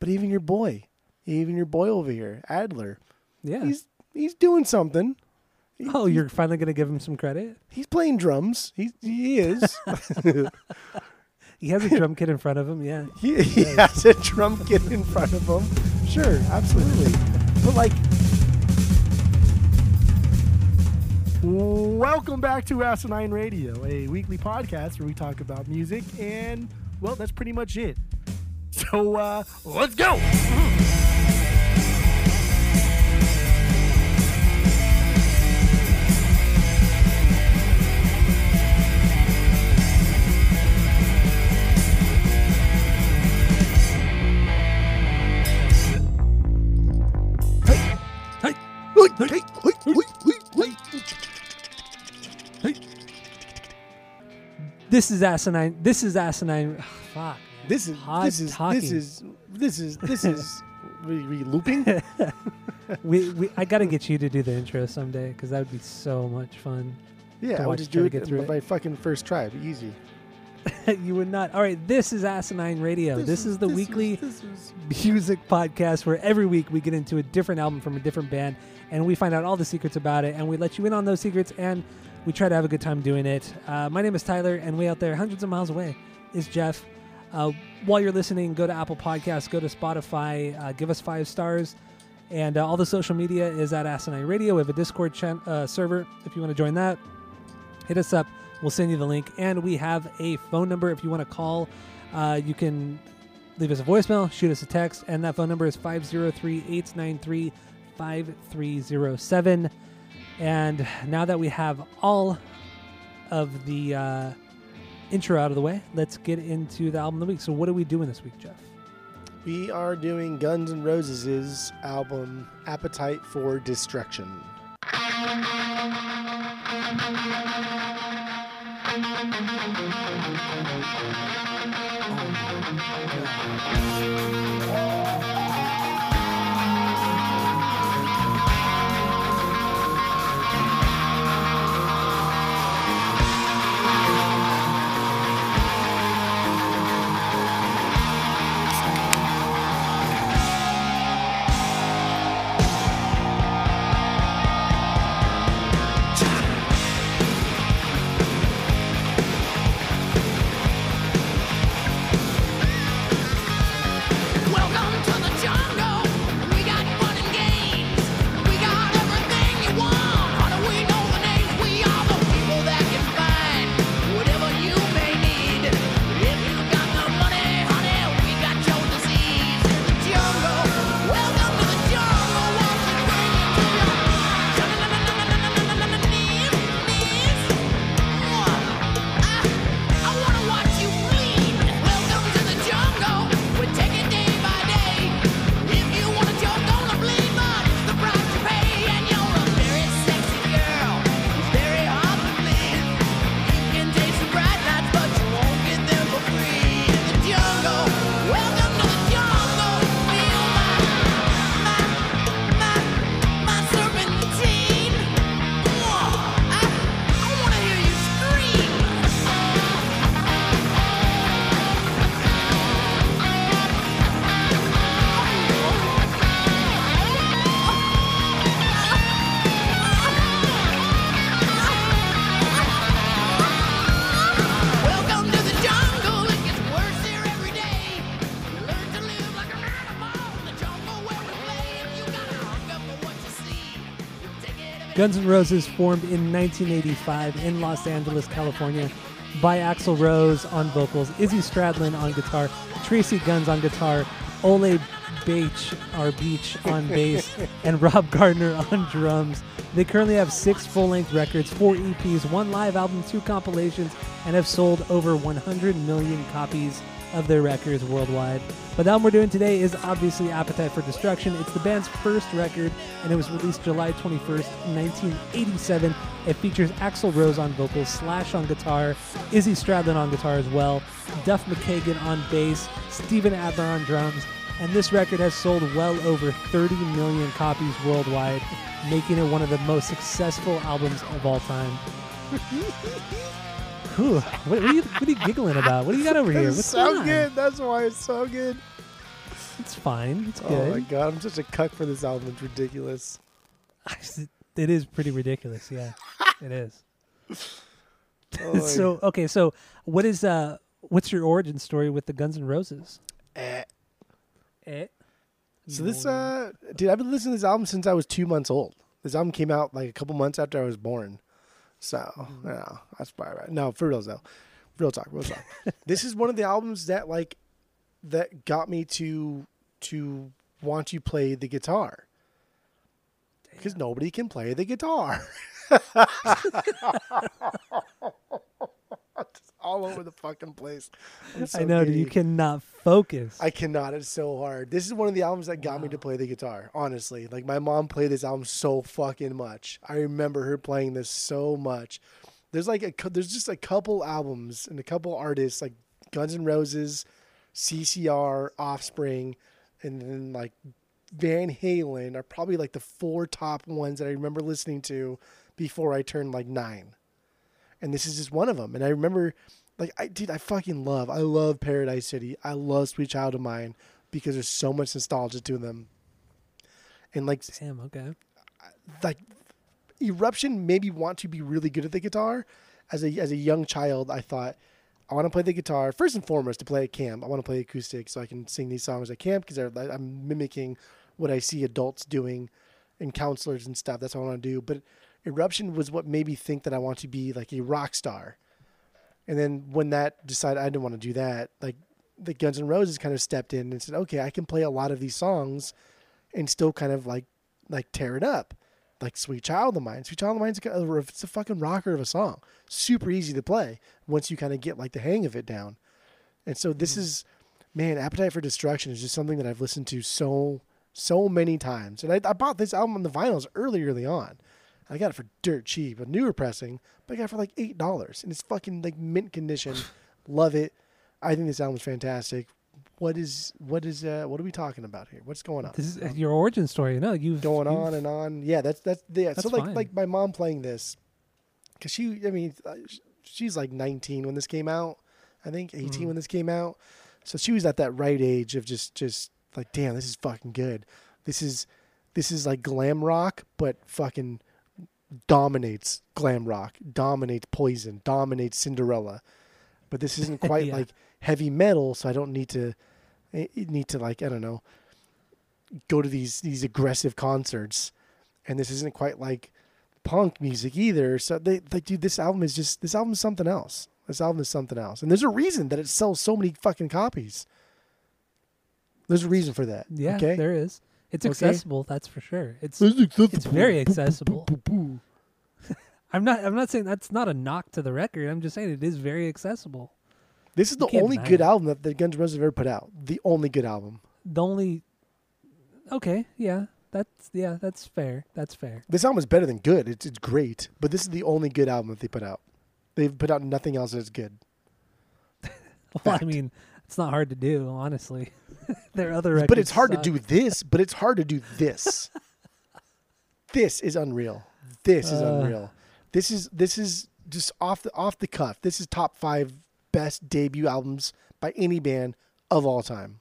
But even your boy, even your boy over here, Adler, Yeah. he's he's doing something. He- oh, you're finally gonna give him some credit. he's playing drums. He he is. He has a drum kit in front of him. Yeah. he, he has a drum kit in front of him. Sure, absolutely. But like, welcome back to Asinine Radio, a weekly podcast where we talk about music, and well, that's pretty much it. So uh, let's go. Hey. Hey, hey. This is asinine. This is asinine. ugh, fuck. This is Hot this is talking. this is this is this is we, we looping. We, we I gotta get you to do the intro someday because that would be so much fun. Yeah, I would just try do to it get through by fucking first try. Be easy. you would not. All right, this is Asinine Radio. This, is the this weekly this is- music podcast where every week we get into a different album from a different band and we find out all the secrets about it and we let you in on those secrets and we try to have a good time doing it. Uh, my name is Tyler and way out there, hundreds of miles away, is Jeff. Uh, while you're listening, go to Apple Podcasts, go to Spotify, uh, give us five stars. And uh, all the social media is at Asinine Radio. We have a Discord uh, server if you want to join that. Hit us up. We'll send you the link. And we have a phone number if you want to call. Uh, you can leave us a voicemail, shoot us a text, and that phone number is 503 893 5307. And now that we have all of the uh, intro out of the way, let's get into the album of the week. So, what are we doing this week, Jeff? We are doing Guns N' Roses' album Appetite for Destruction. Oh, Welcome Guns N' Roses formed in 1985 in Los Angeles, California, by Axl Rose on vocals, Izzy Stradlin on guitar, Tracii Guns on guitar, Ole Beich or Beich on bass, and Rob Gardner on drums. They currently have six full-length records, four EPs, one live album, two compilations, and have sold over 100 million copies of their records worldwide. But the album we're doing today is obviously Appetite for Destruction. It's the band's first record, and it was released July 21st, 1987. It features Axl Rose on vocals, Slash on guitar, Izzy Stradlin on guitar as well, Duff McKagan on bass, Steven Adler on drums, and this record has sold well over 30 million copies worldwide, making it one of the most successful albums of all time. Whew, what, what, are you, what are you giggling about? What do you got over here? It's What's so good. That's why it's so good. it's fine. It's good. Oh my god, I'm such a cuck for this album. It's ridiculous. it is pretty ridiculous. Yeah, it is. Oh, so okay, so what is uh what's your origin story with the Guns N' Roses? eh. Eh. So this, uh, dude, I've been listening to this album since I was two months old. This album came out like a couple months after I was born. So, Mm-hmm. yeah, that's probably right. No, for real though, real talk, real talk. this is one of the albums that like that got me to to want to play the guitar because nobody can play the guitar. All over the fucking place. So I know, dude. You cannot focus. I cannot. It's so hard. This is one of the albums that got me to play the guitar. Honestly, like my mom played this album so fucking much. I remember her playing this so much. There's like a there's just a couple albums and a couple artists like Guns N' Roses, CCR, Offspring, and then like Van Halen are probably like the four top ones that I remember listening to before I turned like nine and this is just one of them. And I remember, like, I dude, I fucking love, I love Paradise City. I love Sweet Child of Mine because there's so much nostalgia to them. And like, Damn. Okay. like, Eruption made me want to be really good at the guitar. As a as a young child, I thought I want to play the guitar first and foremost to play at camp. I want to play acoustic so I can sing these songs at camp because I'm mimicking what I see adults doing and counselors and stuff. That's what I want to do. But Eruption was what made me think that I want to be like a rock star. And then when that decided I didn't want to do that, like the Guns N' Roses kind of stepped in and said, "Okay, I can play a lot of these songs and still kind of like like tear it up." Like Sweet Child of Mine. Sweet Child of Mine's a, it's a fucking rocker of a song. Super easy to play once you kind of get like the hang of it down. And so this hmm. is man, Appetite for Destruction is just something that I've listened to so so many times. And I, I bought this album on the vinyls early, early on. I got it for dirt cheap, a newer pressing, but I got it for like eight dollars, and it's fucking like mint condition. Love it. I think this album's fantastic. What is what is uh, what are we talking about here? What's going on? This is uh, your origin story. No, you've going you've- on and on. Yeah, that's that's yeah. so like fine. like my mom playing this, because she, I mean, uh, she's like 19 when this came out. I think 18 Mm-hmm. when this came out. So she was at that right age of just just like, damn, this is fucking good. This is this is like glam rock, but fucking dominates glam rock, dominates Poison, dominates Cinderella. But this isn't quite Yeah. like heavy metal, so I don't need to I I need to like I don't know go to these these aggressive concerts, and this isn't quite like punk music either. So they like, dude, this album is just this album is something else. This album is something else, and there's a reason that it sells so many fucking copies. There's a reason for that. Yeah, okay. there is. It's Okay. accessible. That's for sure. It's. It's accessible. It's very accessible. I'm not. I'm not saying that's not a knock to the record. I'm just saying it is very accessible. This is You the can't only deny good it. album that the Guns N' Roses have ever put out. The only good album. The only. Okay. Yeah. That's yeah. That's fair. That's fair. This album is better than good. It's it's great, but this is the only good album that they put out. They've put out nothing else that's good. Well, I Fact. mean, it's not hard to do, honestly. there are other records. But it's hard suck. to do this. But it's hard to do this. this is unreal. This is Uh. unreal. This is this is just off the off the cuff. This is top five best debut albums by any band of all time.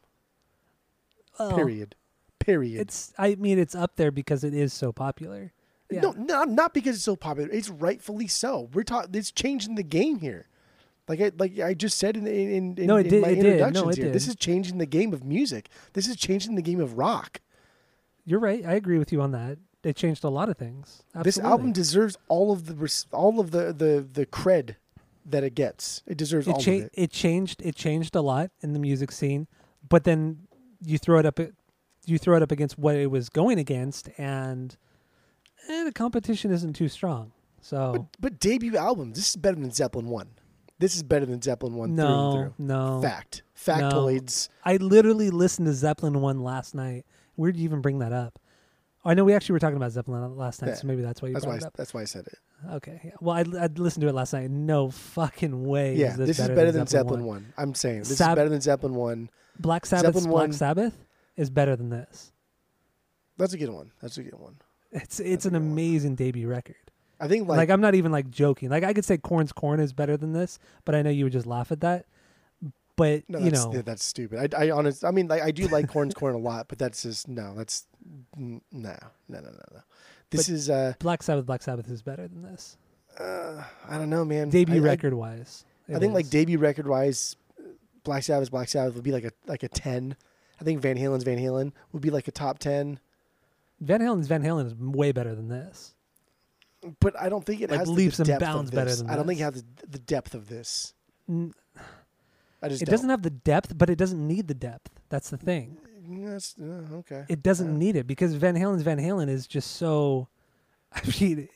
Well, Period. Period. It's. I mean, it's up there because it is so popular. Yeah. No, no, not because it's so popular. It's rightfully so. We're talking. It's changing the game here. Like I like I just said in in, in, No, in did- my did. No, introductions it here. This is changing the game of music. This is changing the game of rock. You're right. I agree with you on that. It changed a lot of things. This album deserves all of the res- all of the the the cred that it gets. It deserves it, all cha- of it. it changed. It changed a lot in the music scene, but then you throw it up. You throw it up against what it was going against, and eh, the competition isn't too strong. So But but debut album. This is better than Zeppelin one. This is better than Zeppelin one no, through and no. Fact. Factoids. I literally listened to Zeppelin one last night. Where did you even bring that up? Oh, I know we actually were talking about Zeppelin last night, Yeah. so maybe that's why you That's brought why. it I, up. that's why I said it. Okay, yeah. well, I I listened to it last night. No fucking way. Yeah, is this, this, better is better than, than Zeppelin one. I'm saying this Sab- is better than Zeppelin one. Black Sabbath's Zeppelin Black one- Sabbath is better than this. That's a good one. That's a good one. It's it's a an good one. amazing debut record. I think Like, like, I'm not even like joking. Like I could say Korn's Korn is better than this, but I know you would just laugh at that. but No, you know, yeah, that's stupid. I, I honest, I mean, like, I do like Korn's Korn a lot, but that's just no. That's no, no, no, no, no. This But- is, uh, Black Sabbath, Black Sabbath is better than this uh, I don't know, man. debut I- I- record wise. I, think like debut record wise, Black Sabbath, Black Sabbath would be like a like a ten. I think Van Halen's Van Halen would be like a top ten, Van Halen's Van Halen is way better than this. But I don't think it Like has leaps the and depth bounds of better this. than I don't think it has the, the depth of this. N- I just It don't. doesn't have the depth, but it doesn't need the depth. That's the thing. That's, uh, okay. It doesn't Yeah. need it because Van Halen's Van Halen is just so. I mean,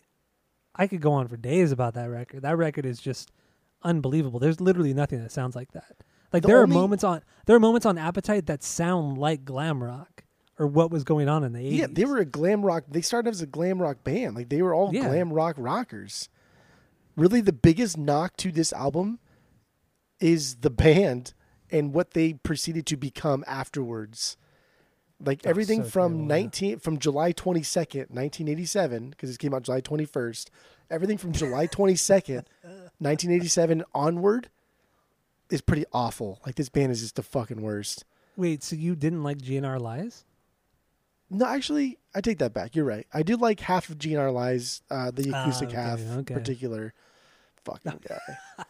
I could go on for days about that record. That record is just unbelievable. There's literally nothing that sounds like that. Like The there are moments on there are moments on Appetite that sound like glam rock or what was going on in the 80s. Yeah, they were a glam rock. They started as a glam rock band. Like they were all Yeah. glam rock rockers. Really, the biggest knock to this album is the band and what they proceeded to become afterwards. Like Oh, everything so from yeah. nineteen from July twenty second, nineteen eighty seven, because it came out July twenty first. Everything from July twenty second, nineteen eighty seven onward, is pretty awful. Like this band is just the fucking worst. Wait, so you didn't like GNR Lies? No, actually, I take that back. You're right. I do like half of GNR Lies, uh, the Ah, acoustic okay, half, okay. particular. Fucking guy.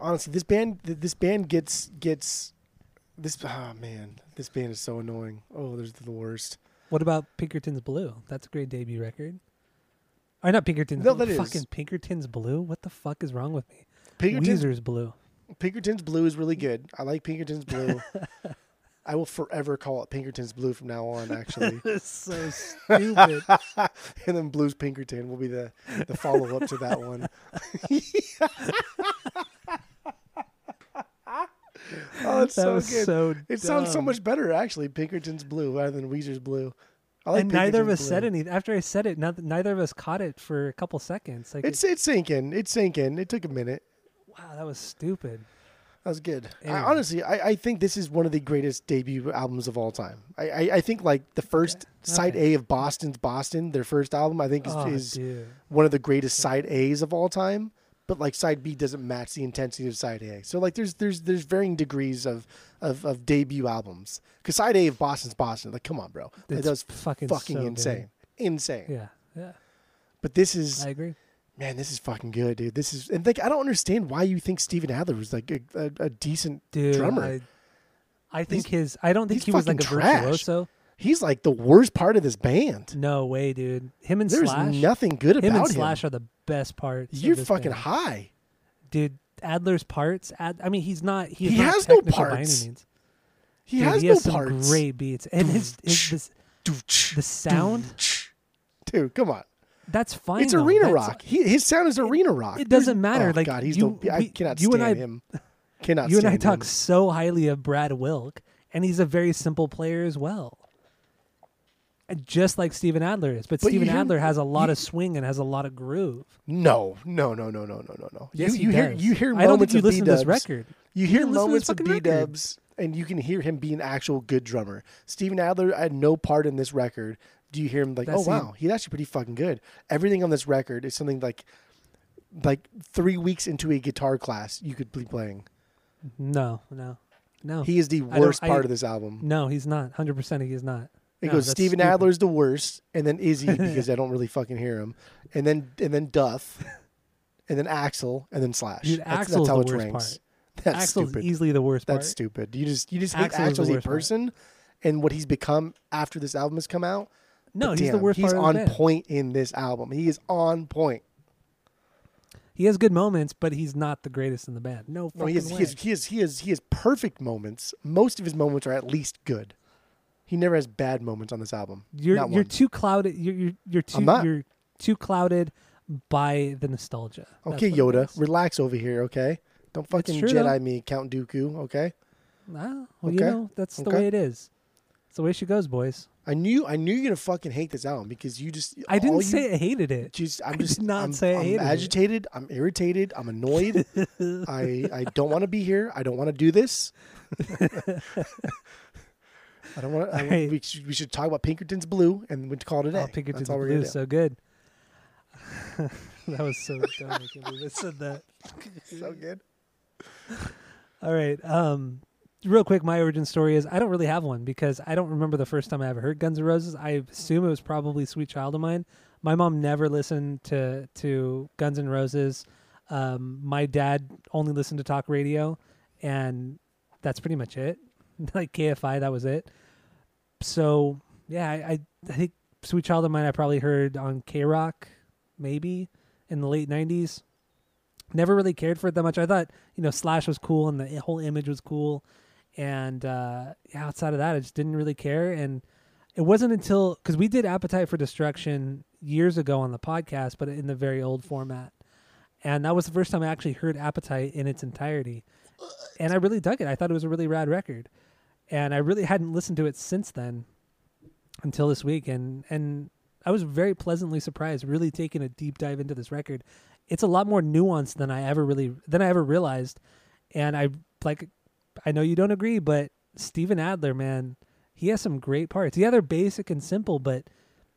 Honestly, this band, this band gets gets this. Oh man, this band is so annoying. Oh, they're the worst. What about Pinkerton's Blue? That's a great debut record. Or not Pinkerton's No, Blue. that is. Fucking Pinkerton's Blue? What the fuck is wrong with me? Pinkerton's, Weezer's Blue. Pinkerton's Blue is really good. I like Pinkerton's Blue. I will forever call it Pinkerton's Blue from now on. Actually, That's so stupid. and then Blues Pinkerton will be the the follow up to that one. oh, it's that so was good. so it sounds so much better actually. Pinkerton's Blue rather than Weezer's Blue. Like and neither of us Pinkerton's said anything. After I said it, noth- neither of us caught it for a couple seconds. Like, It's it's sinking. It's sinking. It took a minute. wow, that was stupid. That was good. I, honestly, I, I think this is one of the greatest debut albums of all time. I, I, I think like the first side Okay. A of Boston's Boston, their first album, I think is, oh, is one of the greatest side A's of all time. But like side B doesn't match the intensity of side A. So like there's there's there's varying degrees of of, of debut albums. Because side A of Boston's Boston, like come on, bro, like, that was fucking fucking so good. insane, insane. Yeah, yeah. But this is I agree. Man, this is fucking good, dude. This is and like I don't understand why you think Steven Adler was like a, a, a decent Dude, drummer. I, I think He's- his. I don't think he was like a trash. virtuoso. He's like the worst part of this band. No way, dude. Him and There's Slash. nothing good him about and Slash are the best parts. You're fucking band. high. dude. Adler's parts. Ad, I mean, he's not. He's He not has no technical by any parts. means. He Dude, has he no has some parts. great beats, and his, his this, the sound. Dude, come on. That's fine. it's though. arena That's- rock. He, his sound is arena rock. it doesn't oh, matter. Oh, Like, God, he's you- the. I we- cannot you and stand I- him. Cannot. You and I talk him. so highly of Brad Wilk, and he's a very simple player as well. Just like Steven Adler is, but, But Steven Adler has a lot you- of swing and has a lot of groove. No, no, no, no, no, no, no, no. Yes, you, he you hear you hear I don't think moments you of listen to this B-dubs. record. You hear didn't listen to moments of B dubs, and you can hear him be an actual good drummer. Steven Adler had no part in this record. Do you hear him like, oh, That's oh the- wow, he's actually pretty fucking good. Everything on this record is something like, like three weeks into a guitar class you could be playing. No, no, no. He is the don't- worst I- part of this album. no, he's not. Hundred percent, he is not. It No, goes that's Steven stupid. Adler's the worst, and then Izzy because I don't really fucking hear him, and then and then Duff, and then Axl, and then Slash. Dude, that's, Axl's the it worst ranks. part. That's Axl's stupid. easily the worst part. That's stupid. You just you just hate Axl is the as a worst part. person, and what he's become after this album has come out. No, But he's the worst He's on point in this album. He is on point. He has good moments, but he's not the greatest in the band. No fucking No, he has, way. he has he has he has he has perfect moments. Most of his moments are at least good. He never has bad moments on this album. you're you're too clouded. You're you're, you're too I'm not. you're too clouded by the nostalgia. That's Okay, Yoda, relax over here. Okay, don't fucking true, Jedi though. me, Count Dooku. Okay. Ah, well, you know that's the way it is. It's the way she goes, boys. I knew I knew you're gonna fucking hate this album because you just I didn't you- say I hated it. Just, I'm just not I'm, say I I'm hated it. agitated. I'm irritated. I'm annoyed. I I don't want to be here. I don't want to do this. I don't want to. We should we should talk about Pinkerton's Blue and we call it a day. Oh, Pinkerton's That's all we're Blue is so good. that was so dumb. I can't believe I said that. So good. All right. Um, real quick, my origin story is I don't really have one because I don't remember the first time I ever heard Guns N' Roses. I assume it was probably "Sweet Child of Mine." My mom never listened to to Guns N' Roses. Um, my dad only listened to talk radio, and that's pretty much it. like KFI, that was it. So yeah, I, I, think "Sweet Child of Mine" I probably heard on KROQ, maybe in the late '90s. Never really cared for it that much. I thought you know Slash was cool and the whole image was cool, and uh, outside of that, I just didn't really care. And it wasn't until because we did Appetite for Destruction years ago on the podcast, but in the very old format, and that was the first time I actually heard Appetite in its entirety, and I really dug it. I thought it was a really rad record, and I really hadn't listened to it since then until this week, and and I was very pleasantly surprised, really taking a deep dive into this record. It's a lot more nuanced than I ever really than I ever realized, and I like. I know you don't agree, but Steven Adler, man, he has some great parts. Yeah, they're basic and simple, but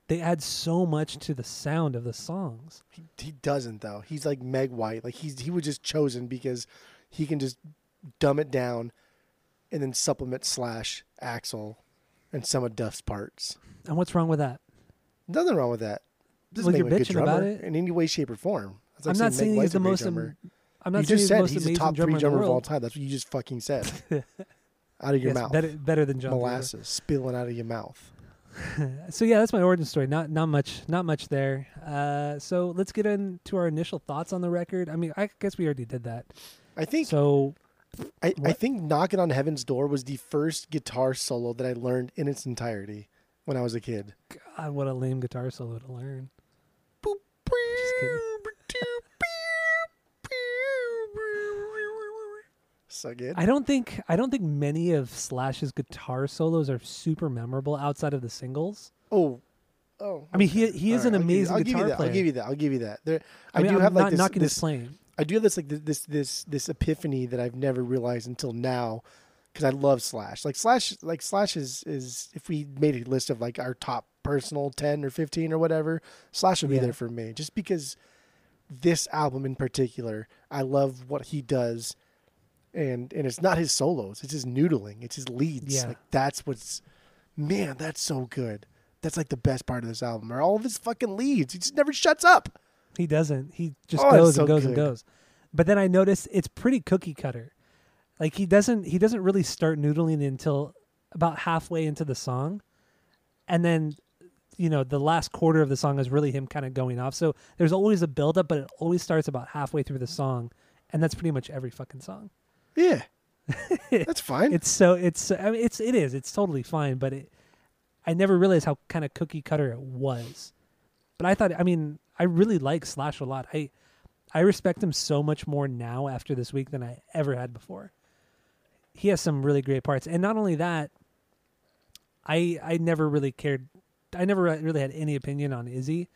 they add so much to the sound of the songs. He, he doesn't though. He's like Meg White. Like he's he was just chosen because he can just dumb it down, and then supplement Slash, Axl, and some of Duff's parts. And what's wrong with that? Nothing wrong with that. Doesn't Well, make you're him a good bitching about it. in any way, shape, or form. Like I'm not saying Meg he's White's the most. Am- I'm not you just said he's a top three drummer of all time. That's what you just fucking said. out of your Yes, mouth. better, better than John. Molasses spilling out of your mouth. so yeah, that's my origin story. Not not much, not much there. Uh, so let's get into our initial thoughts on the record. I mean, I guess we already did that. I think So I, I think "Knocking on Heaven's Door" was the first guitar solo that I learned in its entirety when I was a kid. God, what a lame guitar solo to learn. So good. I don't think I don't think many of Slash's guitar solos are super memorable outside of the singles. oh, oh. I mean, he he is All an right, I'll give amazing I'll give you guitar that. player. I'll give you that. I'll give you that. There, I, I mean, do I'm have like not this. knocking this his playing. I do have this like th- this this this epiphany that I've never realized until now because I love Slash. Like Slash, like Slash is is if we made a list of like our top personal ten or fifteen or whatever, Slash would be Yeah. there for me. Just because this album in particular, I love what he does, and and it's not his solos, it's his noodling, it's his leads. Yeah. Like that's what's man, that's so good. That's like the best part of this album, are all of his fucking leads. He just never shuts up. He doesn't. He just Oh, goes so and goes and goes. But then I noticed it's pretty cookie cutter. Like he doesn't he doesn't really start noodling until about halfway into the song. And then you know, the last quarter of the song is really him kind of going off. So there's always a build up, but it always starts about halfway through the song. And that's pretty much every fucking song. Yeah, that's fine. It's so it's I mean it's it is. It's totally fine, but it I never realized how kind of cookie cutter it was. But I thought I mean, I really like Slash a lot. I I respect him so much more now after this week than I ever had before. He has some really great parts. And not only that, I I never really cared I never really had any opinion on Izzy,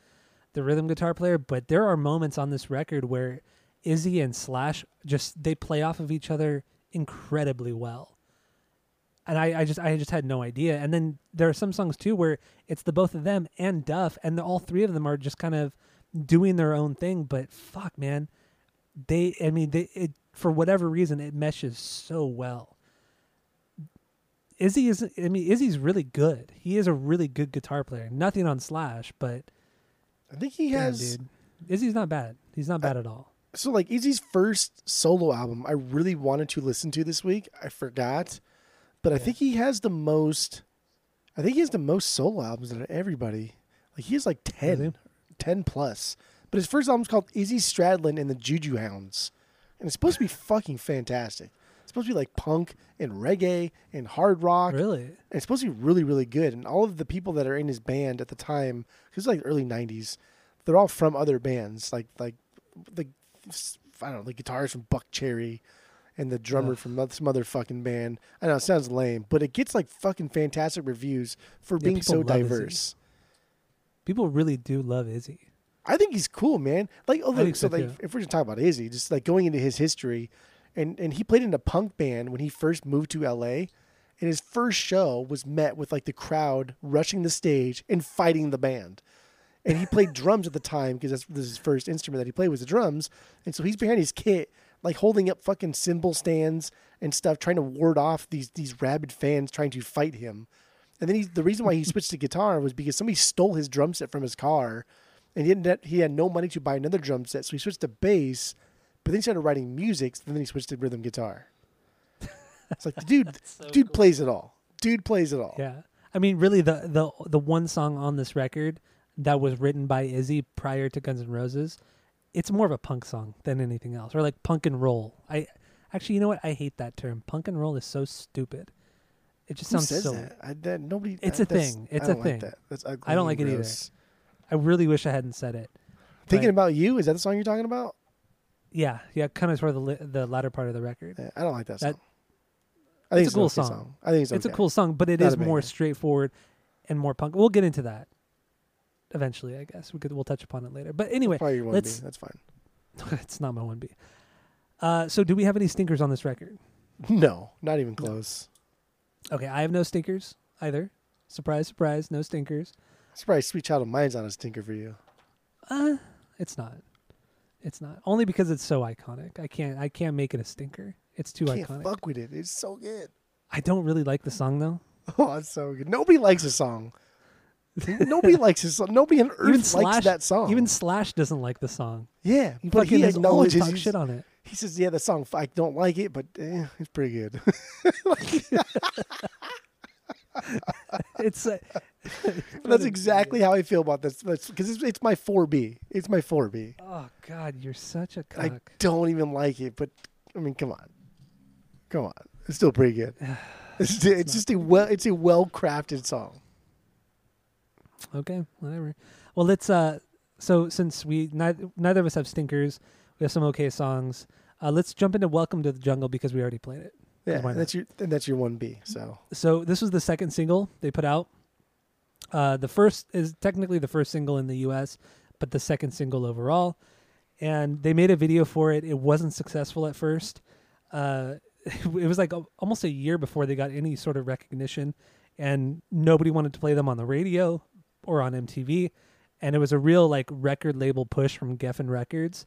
the rhythm guitar player, but there are moments on this record where Izzy and Slash just they play off of each other incredibly well. And I, I just I just had no idea. And then there are some songs too where it's the both of them and Duff, and all three of them are just kind of doing their own thing. But fuck, man, they I mean they it for whatever reason it meshes so well. Izzy is I mean Izzy's really good. He is a really good guitar player. Nothing on Slash, but I think he has dude, Izzy's not bad. He's not bad at all. So like Izzy's first solo album. I really wanted to listen to this week. I forgot, but I think he has the most. I think he has the most solo albums out of everybody. Like he has like 10, Really? 10 plus. But his first album's called Izzy Stradlin and the Juju Hounds, and it's supposed to be fucking fantastic. It's supposed to be like punk and reggae and hard rock. Really? And it's supposed to be really, really good. And all of the people that are in his band at the time, because it's like early '90s, they're all from other bands, like like the I don't know, the guitarist from Buckcherry, and the drummer Ugh. from some other fucking band. I know it sounds lame, but it gets like fucking fantastic reviews for Yeah, being so love Izzy. diverse. People really do love Izzy. I think he's cool, man. Like, oh, look, so so, like, if we're just talking about Izzy, just like going into his history, and and he played in a punk band when he first moved to L.A. And his first show was met with like the crowd rushing the stage and fighting the band. And he played drums at the time because that's his first instrument that he played was the drums. And so he's behind his kit, like holding up fucking cymbal stands and stuff, trying to ward off these these rabid fans trying to fight him. And then he, the reason why he switched to guitar was because somebody stole his drum set from his car, and he didn't. He had no money to buy another drum set, so he switched to bass. But then he started writing music, and then he switched to rhythm guitar. It's like, dude, so dude cool. plays it all. Dude plays it all. Yeah. I mean, really, the the the one song on this record that was written by Izzy prior to Guns N' Roses, it's more of a punk song than anything else, or like punk and roll. I actually, you know what? I hate that term. Punk and roll is so stupid. It just Who sounds says so. that? I, that nobody. It's I- a thing. It's I a don't thing. Like that. That's ugly. I don't like and it either. I really wish I hadn't said it. Thinking but- about you is that the song you're talking about? Yeah, yeah, kind of toward the li- the latter part of the record. Yeah, I don't like that That- song. I think it's a cool okay song. I think it's, It's a cool song, but it Not is more straightforward and more punk. We'll get into that eventually, I guess. We could we'll touch upon it later. But anyway, Probably your one let's- B. That's fine. it's not my one B. Uh, so, do we have any stinkers on this record? No, not even close. Okay, I have no stinkers either. Surprise, surprise, no stinkers. Surprise, Sweet Child of Mine's on a stinker for you. Uh, it's not. It's not only because it's so iconic. I can't. I can't make it a stinker. It's too Can't iconic. fuck with it. It's so good. I don't really like the song though. Oh, it's so good. Nobody likes a song. Nobody likes his song. Nobody on earth even likes Slash, that song. even Slash doesn't like the song. yeah, He but he acknowledges. talk shit on it. He says, "Yeah, the song. I don't like it, but eh, it's pretty good." It's uh, That's exactly how I feel about this. Because it's, it's my four B. It's my four B. Oh God, you're such a I cock. I don't even like it, but I mean, come on, come on. It's still pretty good. It's, it's just a well. It's a well crafted song. Okay, whatever. Well, let's. Uh, so since we neither, neither of us have stinkers, we have some okay songs. Uh, let's jump into "Welcome to the Jungle" because we already played it. Yeah, that's your and that's your one B. So So this was the second single they put out. Uh, the first is technically the first single in the U.S., but the second single overall. And they made a video for it. It wasn't successful at first. Uh, it was like a, almost a year before they got any sort of recognition, and nobody wanted to play them on the radio or on MTV. And it was a real like record label push from Geffen Records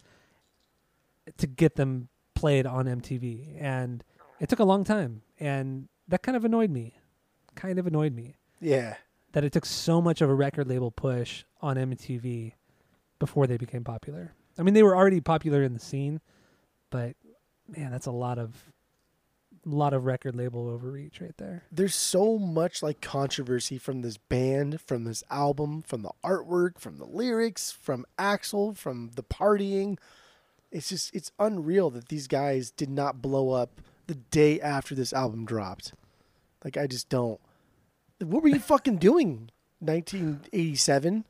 to get them played on MTV, and it took a long time, and that kind of annoyed me. Kind of annoyed me yeah, that it took so much of a record label push on MTV before they became popular. I mean, they were already popular in the scene, but man, that's a lot of lot of record label overreach right there. there's so much like controversy from this band, from this album, from the artwork, from the lyrics, from Axl, from the partying. It's just it's unreal that these guys did not blow up the day after this album dropped. Like I just don't. What were you fucking doing? 1987.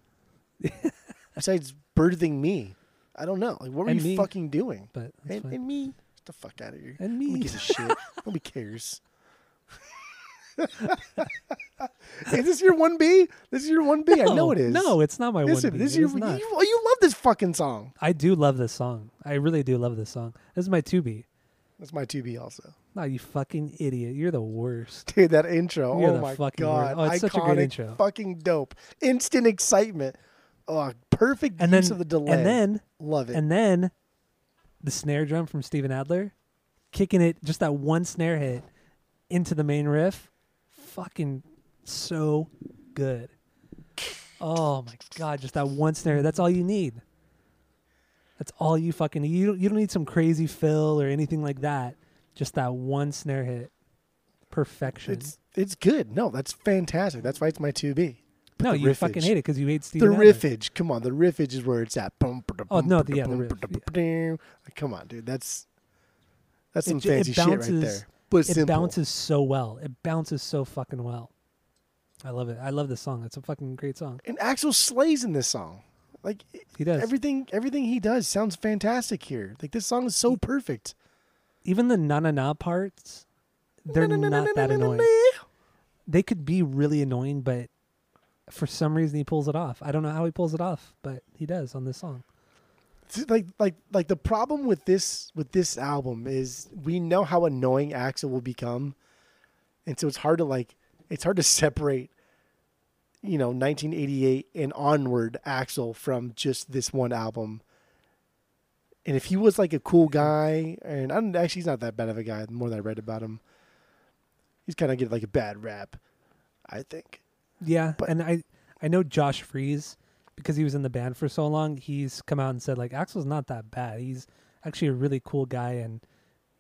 Besides birthing me, I don't know. Like what were And you me. fucking doing? But And, and me, the fuck out of here. And me. Nobody gives a shit. Nobody cares. is this your one B? This is your one B. I know it is. No, it's not my Listen, one. this is your. is You, not. you love this fucking song. I do love this song. I really do love this song. This is my two B. That's my two B also. No, you fucking idiot. You're the worst. Dude, that intro. You're oh the my fucking god, worst. Oh, it's iconic, such a great intro. fucking dope, instant excitement. Oh, perfect And use then of the delay. and then love it. And then the snare drum from Steven Adler, kicking it just that one snare hit into the main riff, fucking so good. Oh my god, just that one snare. That's all you need. That's all you fucking need. You don't, you don't need some crazy fill or anything like that. Just that one snare hit. Perfection. it's it's good. No, that's fantastic. That's why it's my two B. no, the you fucking hate it because you hate Steve. The riffage, come on, the riffage is where it's at. Oh, no, ba-da, yeah, the riff, yeah. Come on, dude. That's that's some It j- it fancy shit right bounces- there. But it simple. bounces so well. It bounces so fucking well. I love it. I love this song. It's a fucking great song. and Axl slays in this song. Like He does. everything, everything he does sounds fantastic here. Like this song is so perfect. Even the na na na parts, they're not that annoying. They could be really annoying, but for some reason he pulls it off. I don't know how he pulls it off, but he does on this song. Like, like, like the problem with this with this album is we know how annoying Axl will become, and so it's hard to like, it's hard to separate, you know, 1988 and onward Axl from just this one album. And if he was like a cool guy, and I don't actually he's not that bad of a guy. The more that I read about him, he's kind of getting like a bad rap. I think. Yeah, But- and I I know Josh Freese because he was in the band for so long. He's come out and said like Axl's not that bad. He's actually a really cool guy, and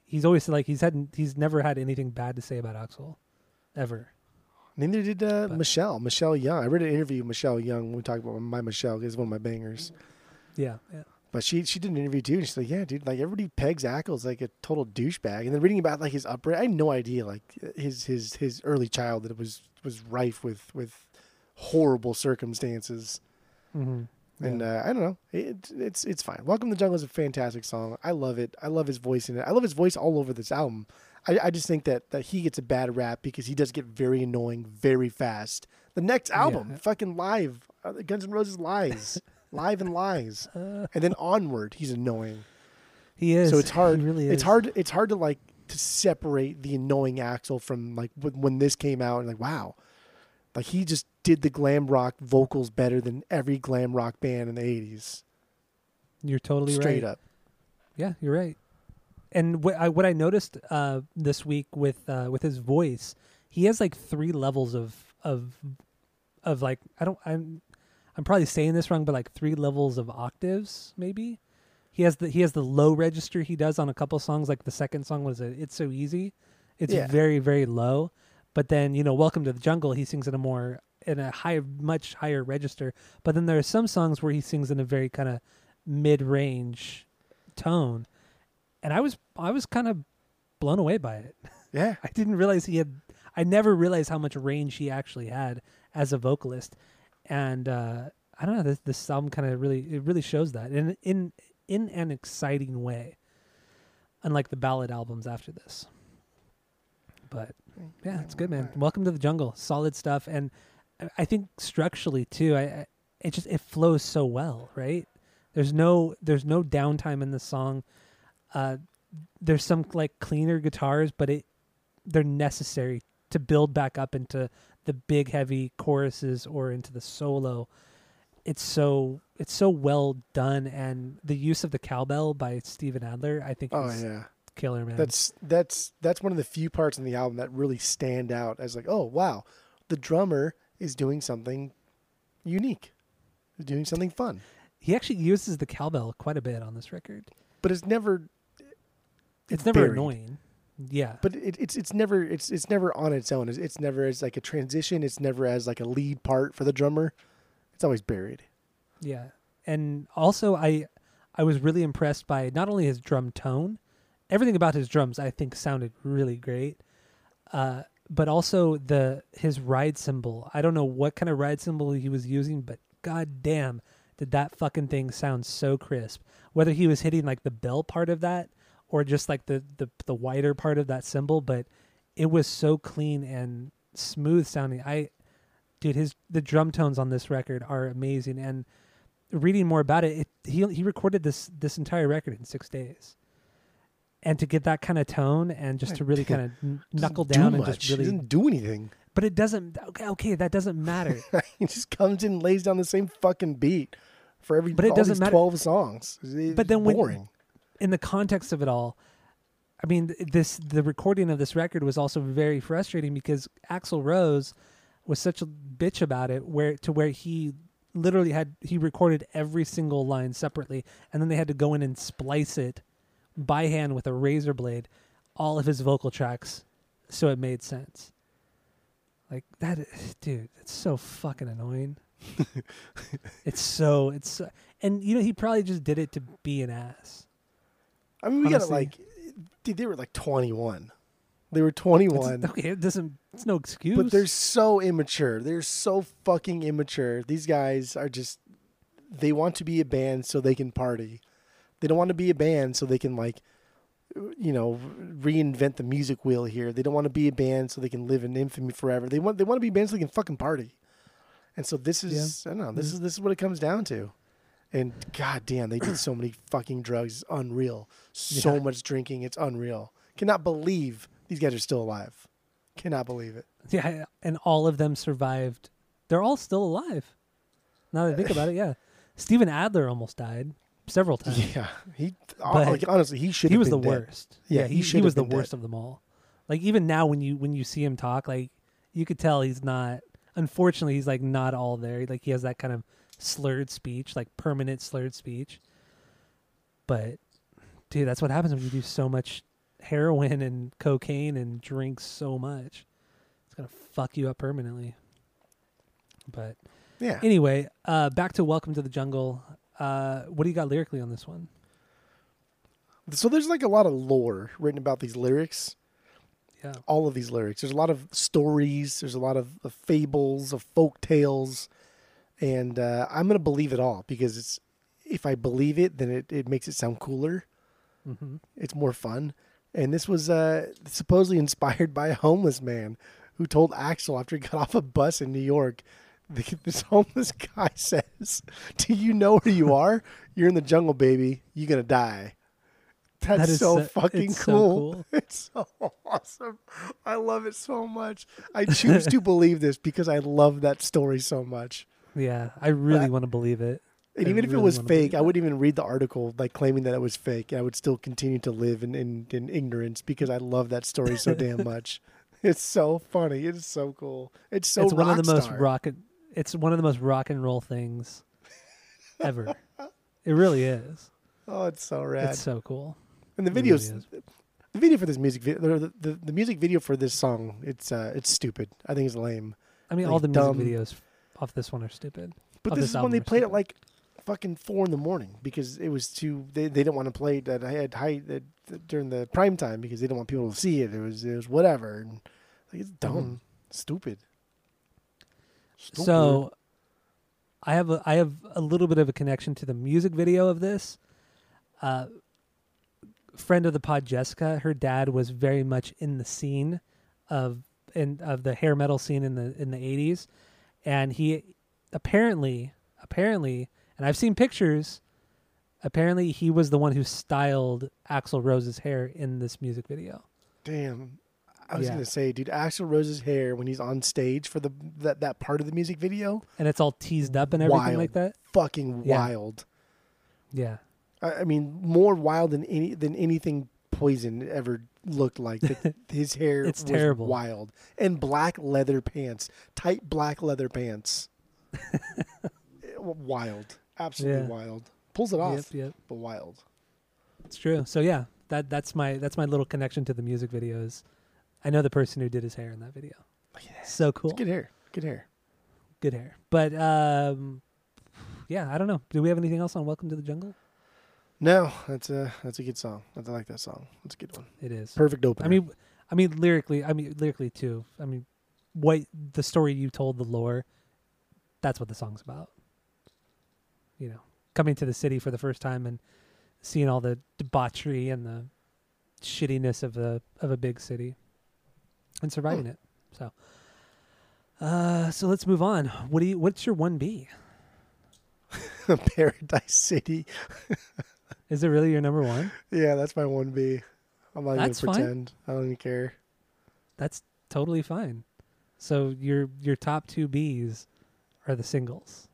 he's always said, like he's had he's never had anything bad to say about Axl, ever. Neither did uh, Michelle. Michelle Young. I read an interview with Michelle Young when we talked about my Michelle. It's one of my bangers. Yeah, yeah. But she she did an interview too, and she's like, "Yeah, dude, like everybody pegs Ackles as like a total douchebag." And then reading about like his upbringing, I had no idea like his his his early childhood was was rife with with horrible circumstances. Mm-hmm. And uh, I don't know, it, it's it's fine. Welcome to the Jungle is a fantastic song. I love it. I love his voice in it. I love his voice all over this album. I, I just think that that he gets a bad rap because he does get very annoying very fast. The next album, Yeah. fucking live, uh, Guns N' Roses lies, live and lies, and then onward, he's annoying. he is. So it's hard. He really It's hard. It's hard to like to separate the annoying Axl from like when, when this came out and like wow, like he just did the glam rock vocals better than every glam rock band in the '80s. You're totally Straight right. up. Yeah, you're right. And what I what I noticed uh, this week with uh, with his voice, he has like three levels of of of like I don't I'm I'm probably saying this wrong, but like three levels of octaves maybe. He has the he has the low register he does on a couple songs. Like the second song was a, "It's So Easy." It's Yeah. very very low, but then you know "Welcome to the Jungle" he sings in a more in a higher much higher register. But then there are some songs where he sings in a very kind of mid range tone, and I was I was kind of blown away by it. Yeah. I didn't realize he had. I never realized how much range he actually had as a vocalist, and uh, I don't know. This this album kind of really it really shows that in in in an exciting way, unlike the ballad albums after this. But yeah, it's good, man. Welcome to the jungle. Solid stuff, and I- I think structurally too. I, I it just it flows so well, right? There's no there's no downtime in the song. Uh, there's some like cleaner guitars, but it they're necessary to build back up into the big heavy choruses or into the solo. It's so it's so well done, and the use of the cowbell by Steven Adler, I think, Oh is yeah. killer, man. That's that's that's one of the few parts in the album that really stand out as like, oh wow, the drummer is doing something unique, He's doing something fun. he actually uses the cowbell quite a bit on this record. But it's never It's never buried. annoying. Yeah, but it, it's it's never it's it's never on its own. It's, it's never as like a transition. It's never as like a lead part for the drummer. It's always buried. Yeah. And also I I was really impressed by not only his drum tone, everything about his drums I think sounded really great. Uh but also the his ride cymbal. I don't know what kind of ride cymbal he was using, but god damn did that fucking thing sound so crisp. Whether he was hitting like the bell part of that or just like the the, the wider part of that symbol, but it was so clean and smooth sounding. I dude his the drum tones on this record are amazing and reading more about it, it he he recorded this this entire record in 6 days. And to get that kind of tone and just to really kind of n- knuckle down do and just really He doesn't do anything. but it doesn't okay, okay that doesn't matter. he just comes in, and lays down the same fucking beat for every But it doesn't matter. twelve songs. It's But then when- boring. In the context of it all, I mean, this the recording of this record was also very frustrating because Axl Rose was such a bitch about it, where to where he literally had he recorded every single line separately, and then they had to go in and splice it by hand with a razor blade, all of his vocal tracks, so it made sense. Like that, dude, it's so fucking annoying. it's so it's so, and you know he probably just did it to be an ass. I mean, we got to like, dude, they were like twenty one. They were 21. It's- okay, it doesn't. It's no excuse. But they're so immature. They're so fucking immature. These guys are just they want to be a band so they can party. They don't want to be a band so they can like you know, reinvent the music wheel here. They don't want to be a band so they can live in infamy forever. They want they want to be bands so they can fucking party. And so this is I don't know, this mm-hmm. is this is what it comes down to. And god damn, they did so many fucking drugs. It's unreal. So Yeah. much drinking, it's unreal. Cannot believe these guys are still alive. Cannot believe it. yeah, and all of them survived. They're all still alive. Now that I think about it, yeah. Steven Adler almost died. several times. Yeah, he But uh, like honestly he should. he was the dead. worst. Yeah, Yeah, he he, he was the dead. worst of them all. Like even now, when you when you see him talk, like you could tell he's not. Unfortunately, he's like not all there. Like he has that kind of slurred speech, like permanent slurred speech. But dude, that's what happens when you do so much heroin and cocaine and drink so much. It's gonna fuck you up permanently. But Yeah, anyway, uh, back to Welcome to the Jungle. Uh, what do you got lyrically on this one? so there's like a lot of lore written about these lyrics. Yeah. all of these lyrics. There's a lot of stories. There's a lot of, of fables, of folk tales, and uh, I'm gonna believe it all because it's if I believe it, then it, it makes it sound cooler. hmm It's more fun. And this was uh, supposedly inspired by a homeless man who told Axl after he got off a bus in New York. This homeless guy says, "Do you know where you are? You're in the jungle, baby. You're gonna die." That's That is so so- fucking it's so cool. cool. It's so awesome. I love it so much. I choose to believe this because I love that story so much. Yeah, I really want to believe it. And I even if it was fake, I wouldn't even read the article like claiming that it was fake. I would still continue to live in, in, in ignorance because I love that story so damn much. It's so funny. It's so cool. It's so it's one of the most rock. It's one of the most rock and roll things ever. it really is. Oh, it's so rad. It's so cool. and the it really videos, is. the video for this music video, the, the, the music video for this song, it's uh, it's stupid. I think it's lame. I mean, like all the music dumb- videos off this one are stupid. But this this is when they played it like fucking four in the morning because it was too. They, they didn't want to play it at at high at, during the prime time because they didn't want people to see it. It was it was whatever. And, like it's dumb, Mhm. stupid. Stupid. So, I have a I have a little bit of a connection to the music video of this. Uh, friend of the pod, Jessica, her dad was very much in the scene of in of the hair metal scene in the in the eighties, and he apparently apparently, and I've seen pictures. Apparently, he was the one who styled Axl Rose's hair in this music video. damn. I was Yeah. gonna say, dude, Axl Rose's hair when he's on stage for the that, that part of the music video, and it's all teased up and everything Wild. like that. fucking Yeah. wild. Yeah, I, I mean, more wild than any than anything Poison ever looked like. The- His hair It's was terrible. wild, and black leather pants, tight black leather pants. wild, absolutely Yeah. wild. Pulls it off, yep, yep, but wild. it's true. So yeah, that that's my that's my little connection to the music videos. I know the person who did his hair in that video. So cool, Good hair, good hair. good hair. But um, yeah, I don't know. Do we have anything else on Welcome to the Jungle? No, that's a that's a good song. I like that song. That's a good one. It is. Perfect opener. I mean, I mean lyrically. I mean lyrically too. I mean, what the story you told, the lore. That's what the song's about. You know, coming to the city for the first time and seeing all the debauchery and the shittiness of the of a big city, and surviving it. So, uh, so let's move on. What do you? What's your one B? Paradise City. Is it really your number one? Yeah, that's my one B. I'm not That's fine. pretend. I don't even care. That's totally fine. So your your top two Bs are the singles.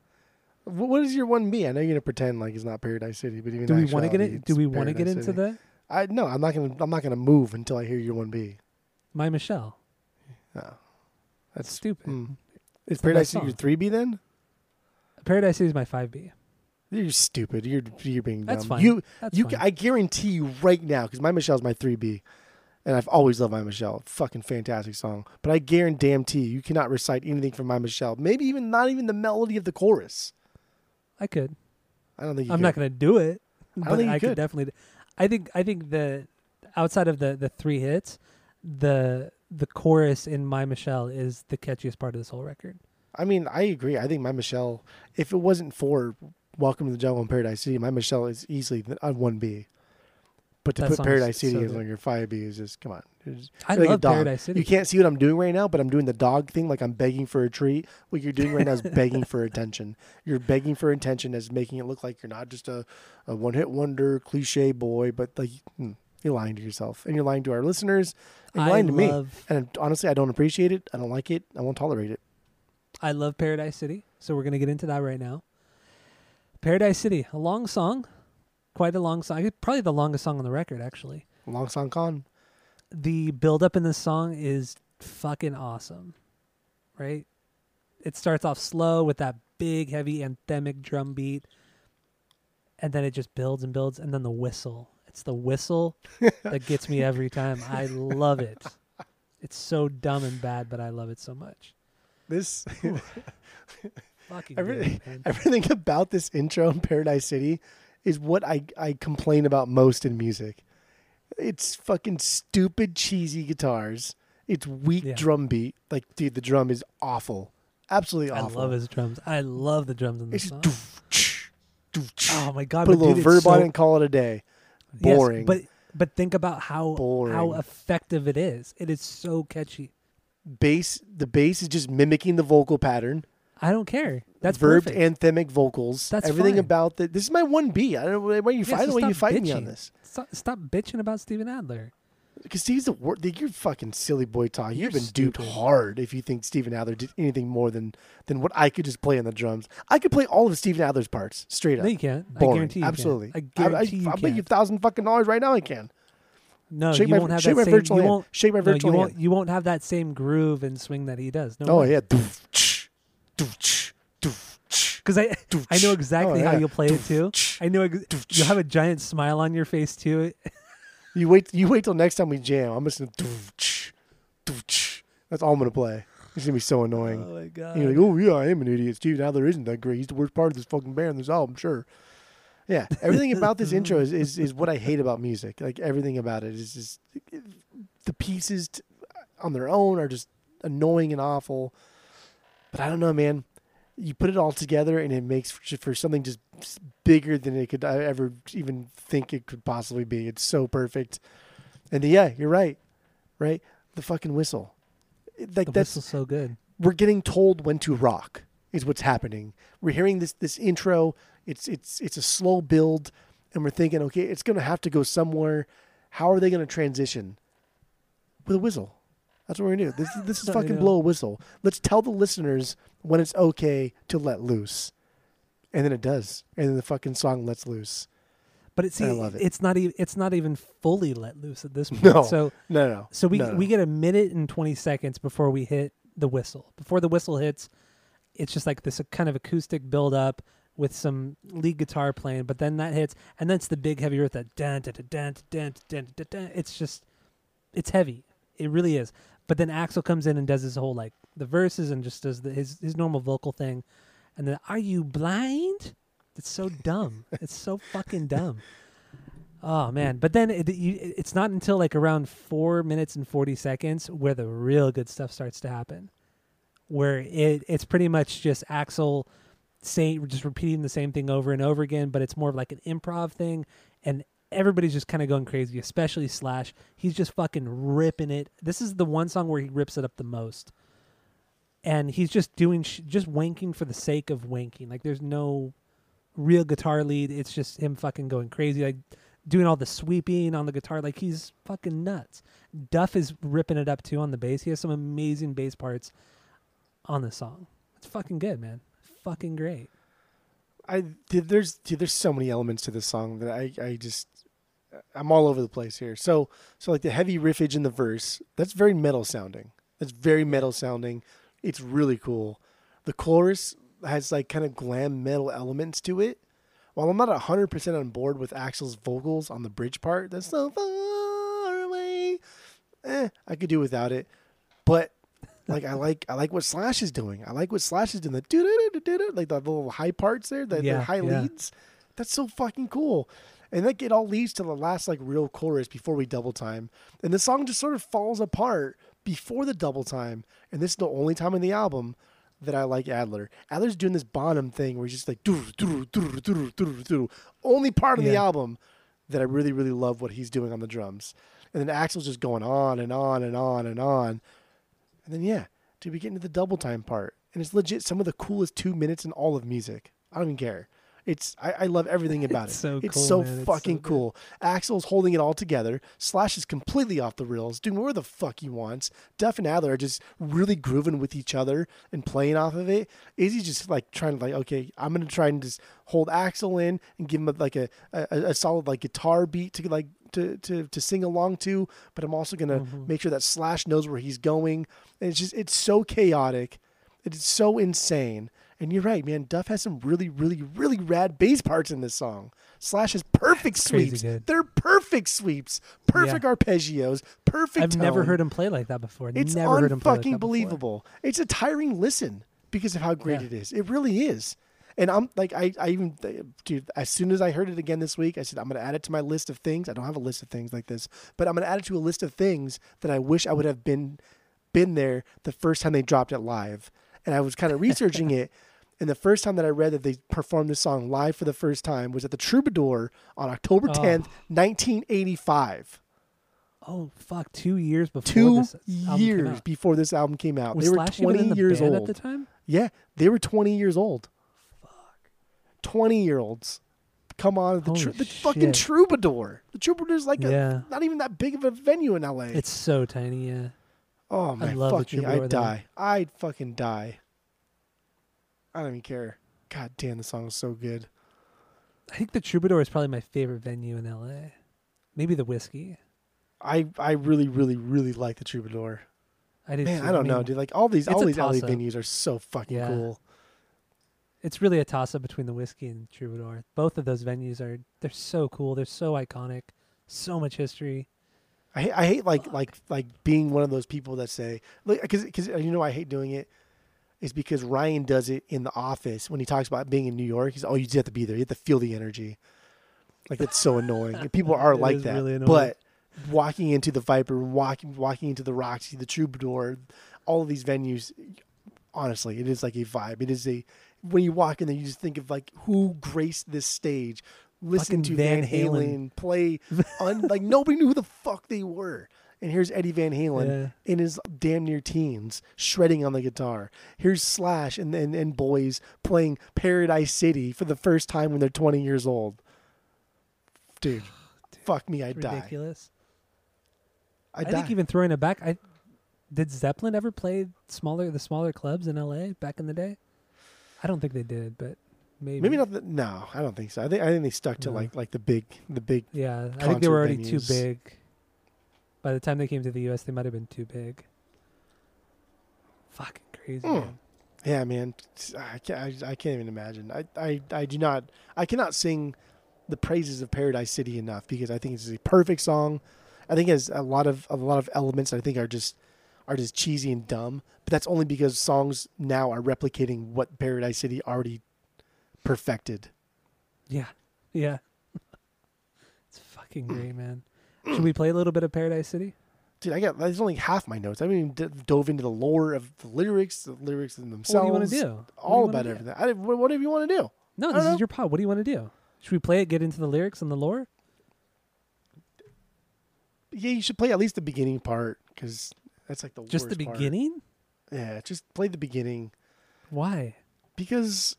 Wh- What is your one B? I know you're gonna pretend like it's not Paradise City, but even Do we want to get it? Do we want to get into that? I no, I'm not gonna. I'm not gonna move until I hear your one B. My Michelle. No, That's stupid. mm. Is the Paradise City your three B then? Paradise City is my five B. You're stupid. You're you're being dumb. That's fine. You That's you. fine. I guarantee you right now because my Michelle's my three B, and I've always loved my Michelle. Fucking fantastic song. But I guarantee you, you cannot recite anything from my Michelle. Maybe even not even the melody of the chorus. I could. I don't think you I'm could. not going to do it, don't but think you I could could. definitely. I think. I think the outside of the the three hits, the the chorus in My Michelle is the catchiest part of this whole record. I mean, I agree. I think my Michelle, if it wasn't for Welcome to the Jungle and Paradise City, my Michelle is easily on one B. But to That put Paradise City so on your five B is just come on. I like love. Paradise City. You can't see what I'm doing right now, but I'm doing the dog thing, like I'm begging for a treat. What you're doing right now is begging for attention. You're begging for attention as making it look like you're not just a, a one hit wonder cliche boy, but like hmm, you're lying to yourself and you're lying to our listeners and you're I lying to me. And honestly, I don't appreciate it. I don't like it. I won't tolerate it. I love Paradise City, so we're gonna get into that right now. Paradise City, a long song, quite a long song. Probably the longest song on the record, actually. Long Song con. The build up in this song is fucking awesome, right? It starts off slow with that big, heavy anthemic drum beat, and then it just builds and builds, and then the whistle. It's the whistle that gets me every time. I love it. It's so dumb and bad, but I love it so much. This Fucking Everything- good, everything about this intro in Paradise City is what I I complain about most in music. It's fucking stupid cheesy guitars. It's weak Yeah. drum beat. Like dude, the drum is awful. Absolutely awful. I love his drums. I love the drums in this song. doof, tch, doof. Oh my god! Put a little dude, verb on so- it and call it a day. Yes, Boring. but but think about how Boring. how effective it is. It is so catchy. bass the bass is just mimicking the vocal pattern. I don't care. That's verbed perfect. anthemic vocals. That's everything fine. about the this is my one B. I don't know why you Yeah, fight so you stop fight me on bitching. this. Stop, stop bitching about Steven Adler. Because he's the wor- You're fucking silly boy talk. You've been duped hard if you think Steven Adler did anything more than than what I could just play on the drums. I could play all of Steven Adler's parts straight up. No, you can't. I guarantee you Absolutely. Can. I guarantee you I'll bet you a thousand fucking dollars right now. I can. No, shake you my- won't have shake that my same. virtual you hand. won't. Shake my no, virtual you won't. You won't have that same groove and swing that he does. No Oh yeah. Because I I know exactly Oh, how you'll play it too. I know ex- you'll have a giant smile on your face too. You wait. You wait till next time we jam. I'm just gonna. Doof, tch, doof. That's all I'm gonna play. It's gonna be so annoying. Oh my god. You're like, oh yeah, I am an idiot. Steven Now there isn't that great. He's the worst part of this fucking band, this album, sure. Yeah, everything about this intro is, is is what I hate about music. Like everything about it is just the pieces t- on their own are just annoying and awful. But I don't know, man. You put it all together, and it makes for, for something just bigger than it could I ever even think it could possibly be. It's so perfect. And yeah, you're right, right? The fucking whistle, like the that's whistle's so good. we're getting told when to rock is what's happening. We're hearing this this intro. It's it's it's a slow build, and we're thinking, okay, it's gonna have to go somewhere. How are they gonna transition? With a whistle. That's what we're gonna do. This this is fucking blow a whistle. Let's tell the listeners when it's okay to let loose, and then it does, and then the fucking song lets loose. But it's I love it. it's not even it's not even fully let loose at this point. No. So No, no. so we no, no. we get a minute and twenty seconds before we hit the whistle. Before the whistle hits, it's just like this kind of acoustic build up with some lead guitar playing, but then that hits, and then it's the big heavy riff that dun dun dun dun dun dun dun. It's just it's heavy. It really is. But then Axl comes in and does his whole like the verses and just does the, his his normal vocal thing, and then are you blind? It's so dumb. it's so fucking dumb. Oh man! But then it, you, it's not until like around four minutes and forty seconds where the real good stuff starts to happen, where it it's pretty much just Axl saying just repeating the same thing over and over again, but it's more of like an improv thing, and everybody's just kind of going crazy, especially Slash. He's just fucking ripping it. This is the one song where he rips it up the most, and he's just doing sh- just wanking for the sake of wanking. Like there's no real guitar lead. It's just him fucking going crazy, like doing all the sweeping on the guitar. Like he's fucking nuts. Duff is ripping it up too on the bass. He has some amazing bass parts on the song. It's fucking good, man. Fucking great. I there's dude, there's so many elements to this song that I I just I'm all over the place here. So so like the heavy riffage in the verse, that's very metal sounding. That's very metal sounding. It's really cool. The chorus has like kind of glam metal elements to it. While I'm not hundred percent on board with Axl's vocals on the bridge part, that's so far away. Eh, I could do without it. But like I like I like what Slash is doing. I like what Slash is doing. The doo-doo-doo-doo-doo, like the little high parts there, the, the Yeah, high yeah. leads. That's so fucking cool. And like it all leads to the last like real chorus before we double time. And the song just sort of falls apart before the double time. And this is the only time in the album that I like Adler. Adler's doing this Bonham thing where he's just like doo doo doo doo doo doo. Only part of the album that I really really love what he's doing on the drums. And then Axl's just going on and on and on and on. And then yeah, dude, we get into the double time part, and it's legit some of the coolest two minutes in all of music. I don't even care. It's I, I love everything about It's it. so it's cool, so man. It's so fucking cool. Axl's holding it all together. Slash is completely off the rails, doing where the fuck he wants. Duff and Adler are just really grooving with each other and playing off of it. Izzy's just like trying to like, okay, I'm gonna try and just hold Axl in and give him a, like a, a a solid like guitar beat to like to to to sing along to, but I'm also gonna Mm-hmm. make sure that Slash knows where he's going. And it's just it's so chaotic. It's so insane. And you're right, man. Duff has some really, really, really rad bass parts in this song. Slash has perfect crazy sweeps. They're perfect sweeps. Perfect arpeggios. Perfect. I've never heard him play like that before. It's never heard him play like that before. believable. It's a tiring listen because of how great Yeah. it is. It really is. And I'm like, I, I even, dude, as soon as I heard it again this week, I said, I'm going to add it to my list of things. I don't have a list of things like this, but I'm going to add it to a list of things that I wish I would have been, been there the first time they dropped it live. And I was kind of researching it. And the first time that I read that they performed this song live for the first time was at the Troubadour on October Oh. 10th, 1985. Oh fuck! Two years before Two this album came years out. before this album came out. Was they were 20 the years old. at the time? Yeah, they were 20 years old. Fuck. 20 year olds. Come on, the, tr- the fucking. Troubadour. The Troubadour's like Yeah. a, not even that big of a venue in LA. It's so tiny. Yeah. Oh man, love the fuck me, I'd there. die. I'd fucking die. I don't even care. God damn, the song is so good. I think the Troubadour is probably my favorite venue in LA. Maybe the Whisky. I I really really really like the Troubadour. I did. Man, too. I don't know, mean, dude. Like all these all these LA venues are so fucking Yeah. cool. It's really a toss up between the Whisky and Troubadour. Both of those venues are they're so cool. They're so iconic. So much history. I hate, I hate like like like being one of those people that say because because you know I hate doing it is because Ryan does it in the office when he talks about being in New York. He's oh you just have to be there. You have to feel the energy. Like it's so annoying. And people are It like that. really but walking into the Viper, walking walking into the Roxy, the Troubadour, all of these venues, honestly, it is like a vibe. It is a when you walk in there, you just think of like who graced this stage. Listen to Van Van Halen, Halen. play, un, like nobody knew who the fuck they were. And here's Eddie Van Halen Yeah. in his damn near teens, shredding on the guitar. Here's Slash and, and and boys playing Paradise City for the first time when they're 20 years old. Dude, fuck me, I'd die. Ridiculous. I'd I die. think even throwing it back, I did Zeppelin ever play smaller the smaller clubs in LA back in the day? I don't think they did, but maybe. Maybe not. The, no, I don't think so. I think I think they stuck to No. like like the big the big. Yeah, I think they were already too big. By the time they came to the U.S., they might have been too big. Fucking crazy. Mm. man. Yeah, man, I can't. I, I can't even imagine. I, I I do not. I cannot sing the praises of Paradise City enough because I think it's a perfect song. I think it has a lot of a lot of elements that I think are just are just cheesy and dumb. But that's only because songs now are replicating what Paradise City already perfected. Yeah, yeah. it's fucking mm. great, man. Should we play a little bit of Paradise City? Dude, I got that's only half my notes. I haven't even d- dove into the lore of the lyrics, the lyrics in themselves. what do you want to do? All about do? everything. I, wh- whatever you want to do. No, this is your pod. What do you want to do? Should we play it? Get into the lyrics and the lore? Yeah, you should play at least the beginning part because that's like the Just the worst part. beginning? Yeah, just play the beginning Why? because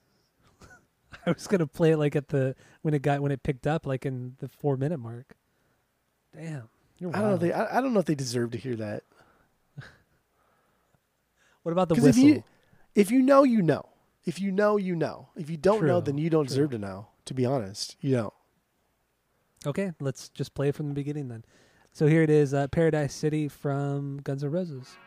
I was gonna play it like at the when it got when it picked up, like in the four minute mark. Damn, you're I don't know. If they, I, I don't know if they deserve to hear that. What about the 'Cause if whistle? you if you know, you know. If you know, you know. If you don't know, then you don't true. deserve to know. To be honest, you don't. Okay, let's just play it from the beginning then. So here it is, uh, Paradise City from Guns N' Roses.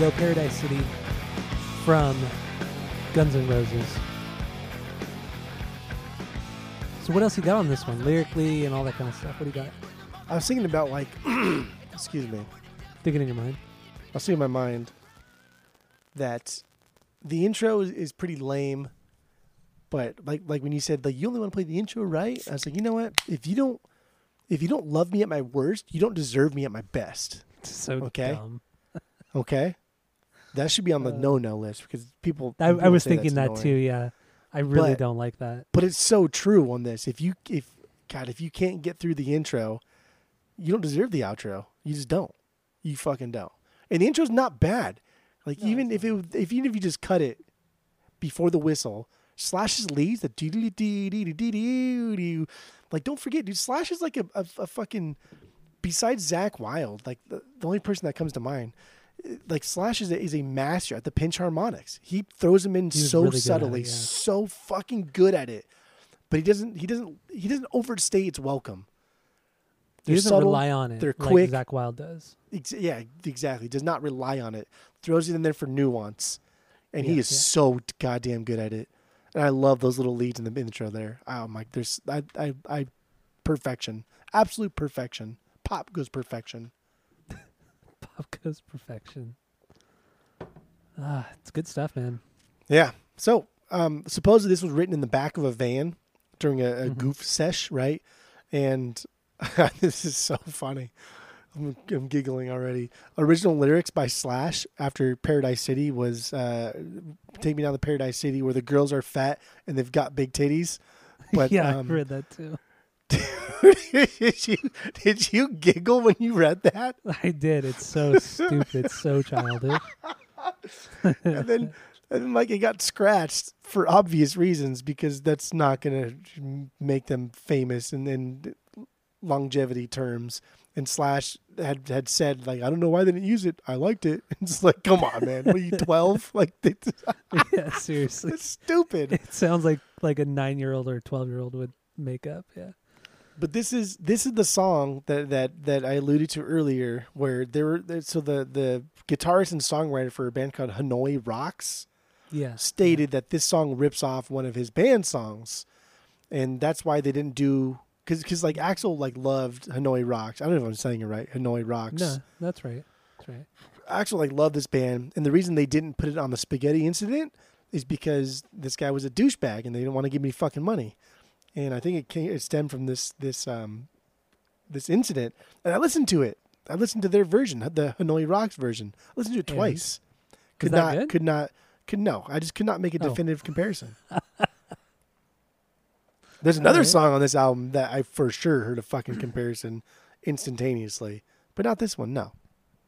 Go, Paradise City from Guns N' Roses. So what else you got on this one, lyrically and all that kind of stuff? What do you got? I was thinking about like, excuse me. Thinking in your mind. I was thinking in my mind that the intro is, is pretty lame, but like like when you said like you only want to play the intro, right? I was like, you know what? If you don't if you don't love me at my worst, you don't deserve me at my best. So Okay. Okay, that should be on the uh, no no list because people. I, people I was thinking that annoying. too. Yeah, I really but, don't like that. But it's so true on this. If you if God, if you can't get through the intro, you don't deserve the outro. You just don't. You fucking don't. And the intro's not bad. Like no, even if it if even if you just cut it before the whistle, Slash's leads the do do do do do do do. Like don't forget, dude. Slash is like a, a, a fucking. Besides Zakk Wylde, like the, the only person that comes to mind like Slash is a, is a master at the pinch harmonics. He throws them in He so really at it, subtly, yeah. so fucking good at it but he doesn't he doesn't he doesn't overstay its welcome. He They're doesn't subtle, rely on it. they're like quick. Zakk Wylde does. Ex- yeah, exactly. Does not rely on it. Throws it in there for nuance, and he is yeah. so goddamn good at it. And I love those little leads in the intro there. Oh my, there's I I, I perfection, absolute perfection. Pop goes perfection. Goes perfection. Ah, it's good stuff, man. Yeah. So um, supposedly this was written in the back of a van during a, a Mhm. goof sesh, right? And this is so funny. I'm, I'm giggling already. Original lyrics by Slash after Paradise City was uh, "Take me down to Paradise City, where the girls are fat and they've got big titties." But yeah, um, I read that too. did you did you giggle when you read that? I did. It's so stupid, It's so childish. and then and then like it got scratched for obvious reasons because that's not gonna make them famous in, in longevity terms. And Slash had had said like I don't know why they didn't use it. I liked it. It's like come on, man. What are you twelve? Like yeah, seriously. it's stupid. It sounds like like a nine year old or a twelve year old would make up. Yeah. But this is this is the song that that that I alluded to earlier, where there were so the the guitarist and songwriter for a band called Hanoi Rocks. Yeah. stated that this song rips off one of his band songs, and that's why they didn't do because because like Axl like loved Hanoi Rocks. I don't know if I'm saying it right. Hanoi Rocks. No, that's right. That's right. Axl like loved this band, and the reason they didn't put it on the Spaghetti Incident is because this guy was a douchebag, and they didn't want to give me fucking money. And I think it came it stemmed from this this um this incident, and I listened to it. I listened to their version, the Hanoi Rocks version. I listened to it twice. Could that not, good? could not, could no. I just could not make a Oh. definitive comparison. There's another Alright. song on this album that I for sure heard a fucking comparison instantaneously, but not this one. No.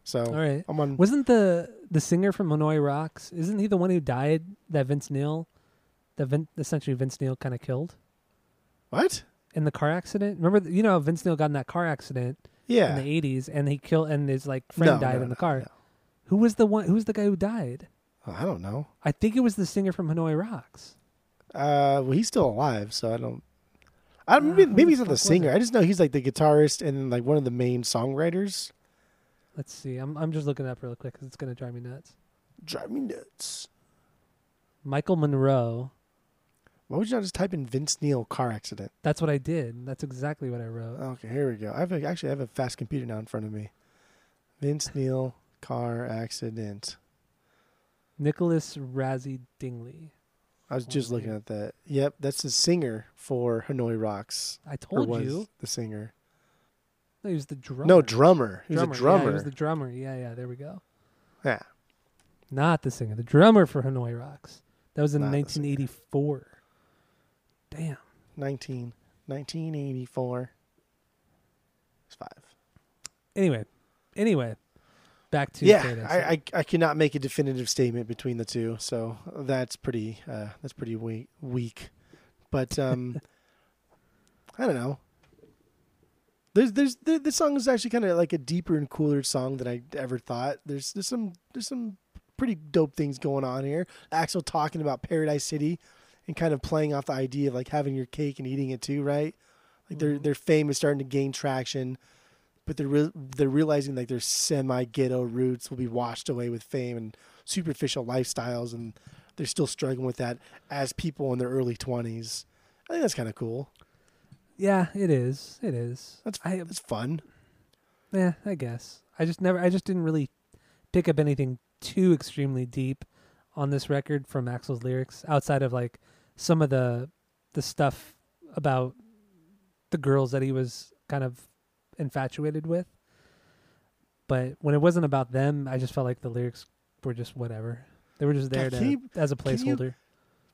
So All right. I'm on. Wasn't the the singer from Hanoi Rocks? Isn't he the one who died? That Vince Neil, that Vin, essentially Vince Neil kind of killed What? in the car accident. Remember, th- you know, Vince Neil got in that car accident Yeah. in the '80s, and he killed, and his like friend No, died no, in the no, car. no. Who was the one? Who was the guy who died? Oh, I don't know. I think it was the singer from Hanoi Rocks. Uh, well, he's still alive, so I don't. I maybe, who maybe the he's not fuck the was singer. it? I just know he's like the guitarist and like one of the main songwriters. Let's see. I'm I'm just looking it up real quick because it's gonna drive me nuts. Drive me nuts. Michael Monroe. Why would you not just type in Vince Neil car accident? That's what I did. That's exactly what I wrote. Okay, here we go. I have a, actually I have a fast computer now in front of me. Vince Neil car accident. Nicholas Razzle Dingley. I was just looking at that. Yep, that's the singer for Hanoi Rocks. I told was you. the singer? No, he was the drummer. No, drummer. He was drummer. a drummer. Yeah, he was the drummer. Yeah, yeah. There we go. yeah. Not the singer. The drummer for Hanoi Rocks. That was in Not 1984. Damn. 19, 1984. It's five. Anyway, anyway, back to yeah, I, I I cannot make a definitive statement between the two, so that's pretty uh, that's pretty weak. Weak, but um, I don't know. There's there's the, this song is actually kind of like a deeper and cooler song than I ever thought. There's there's some there's some pretty dope things going on here. Axl talking about Paradise City and kind of playing off the idea of like having your cake and eating it too, right? Like their Mhm. their fame is starting to gain traction. but they're re- they're realizing like their semi ghetto roots will be washed away with fame and superficial lifestyles, and they're still struggling with that as people in their early twenties. I think that's kind of cool. Yeah, it is. It is. That's I that's fun. yeah, I guess. I just never I just didn't really pick up anything too extremely deep on this record from Axl's lyrics outside of like some of the the stuff about the girls that he was kind of infatuated with. But when it wasn't about them, I just felt like the lyrics were just whatever. They were just there God, to you- as a can you- placeholder.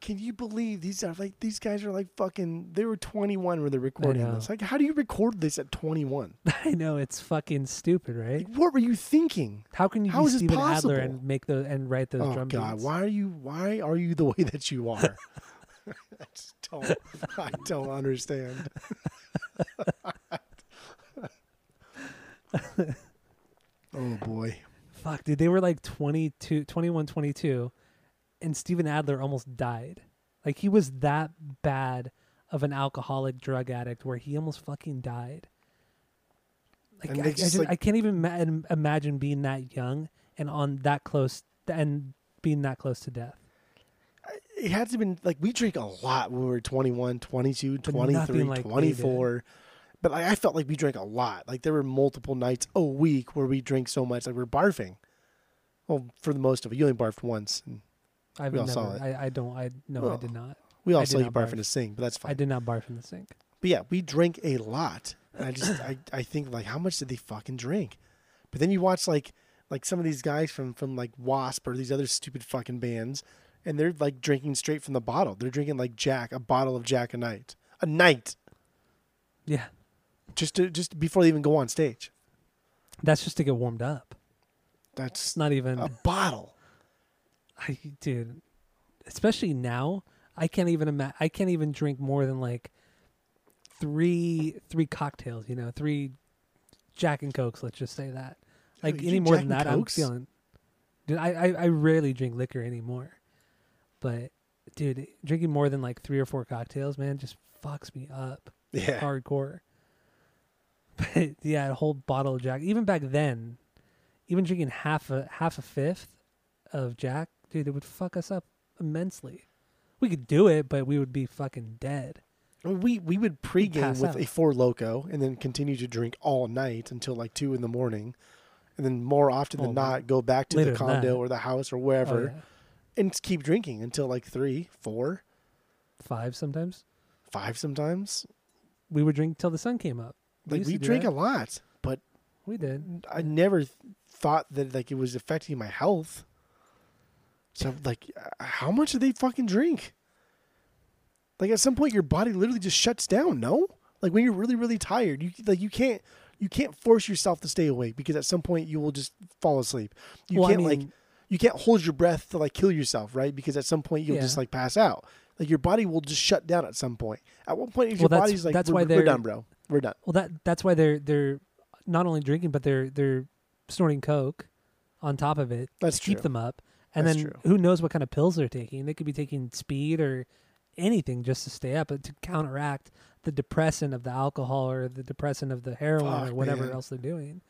Can you believe these are like these guys are like fucking? They were twenty one when they're recording this. Like, how do you record this at twenty one? I know it's fucking stupid, right? Like, what were you thinking? How can you How be Steven? Adler and make the and write those oh drum God, beats? why are you? Why are you the way that you are? I just don't. I don't understand. oh boy. Fuck, dude, they were like 22, 21, 22, and Steven Adler almost died. Like he was that bad of an alcoholic drug addict where he almost fucking died. Like I, they I just, just- like- I can't even ma- imagine being that young and on that close and being that close to death. It had to have been like we drank a lot when we were 21, 22, But 23, like 24. But like, I felt like we drank a lot. Like there were multiple nights a week where we drank so much like we are barfing. Well, for the most of it, you only barfed once, I've We all never. saw it. I, I don't. I no. I Oh. did not. we all I saw you barf barf. in a sink, but that's fine. I did not barf in the sink. But yeah, we drank a lot. And I just I, I think like how much did they fucking drink? But then you watch like like some of these guys from from like W.A.S.P. or these other stupid fucking bands and they're like drinking straight from the bottle. They're drinking like Jack, a bottle of Jack a night. A night. Yeah, Just to just before they even go on stage. that's just to get warmed up. That's not even. a bottle. I, dude, especially now, I can't even ima- I can't even drink more than like three three cocktails. You know, three Jack and Cokes. Let's just say that. Like any more Jack than that, I'm feeling. Dude, I, I I rarely drink liquor anymore, but dude, drinking more than like three or four cocktails, man, just fucks me up Yeah. hardcore. But yeah, a whole bottle of Jack. Even back then, even drinking half a half a fifth of Jack, dude, it would fuck us up immensely. We could do it, but we would be fucking dead. We we would pregame with out. a Four Loko and then continue to drink all night until like two in the morning, and then more often than Oh, not go back to the condo or the house or Oh, wherever yeah. And keep drinking until like three, four, Five sometimes. five sometimes. We would drink till the sun came up. Like we drink that. a lot, but We did. I never thought that like it was affecting my health. So like, uh, how much do they fucking drink? Like at some point, your body literally just shuts down. No, like when you're really really tired, you like you can't you can't force yourself to stay awake because at some point you will just fall asleep. You Well, can't like mean- you can't hold your breath to like kill yourself, right? Because at some point you'll Yeah. just like pass out. Like your body will just shut down at some point. At one point, if Well, your that's- body's like, that's we're, why they're- done, bro. We're done. Well, that that's why they're they're not only drinking, but they're they're snorting coke on top of it That's to keep them up. And That's then true. who knows what kind of pills they're taking? They could be taking speed or anything just to stay up, but to counteract the depressant of the alcohol or the depressant of the heroin Fuck, or whatever man. else they're doing.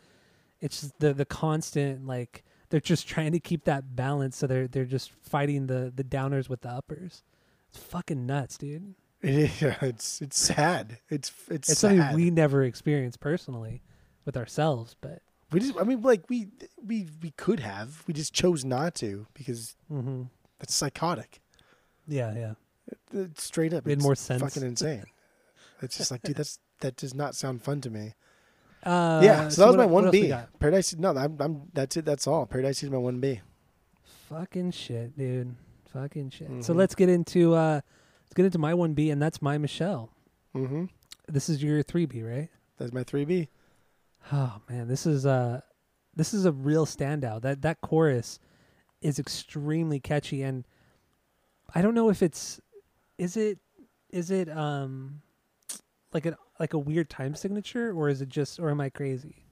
It's just the the constant like they're just trying to keep that balance, so they're they're just fighting the the downers with the uppers. It's fucking nuts, dude. It is. Yeah, it's it's sad. It's it's, It's sad. something we never experienced personally with ourselves, but We just, I mean, like we we we could have. We just chose not to because hmm that's psychotic. yeah, yeah. It's straight up, Made it's more sense. Fucking insane. it's just like, dude, that's that does not sound fun to me. Uh, yeah, so, that was what- my one B. Paradise. No, I'm, I'm. That's it. That's all. Paradise is my one B. Fucking shit, dude. Fucking shit. So Mhm. let's get into uh let's get into my one B, and that's my Michelle. Mm-hmm. This is your three B, right? That's my three B. Oh man, this is uh this is a real standout. That that chorus is extremely catchy, and I don't know if it's is it is it um like a like a weird time signature, or is it just, or am I crazy?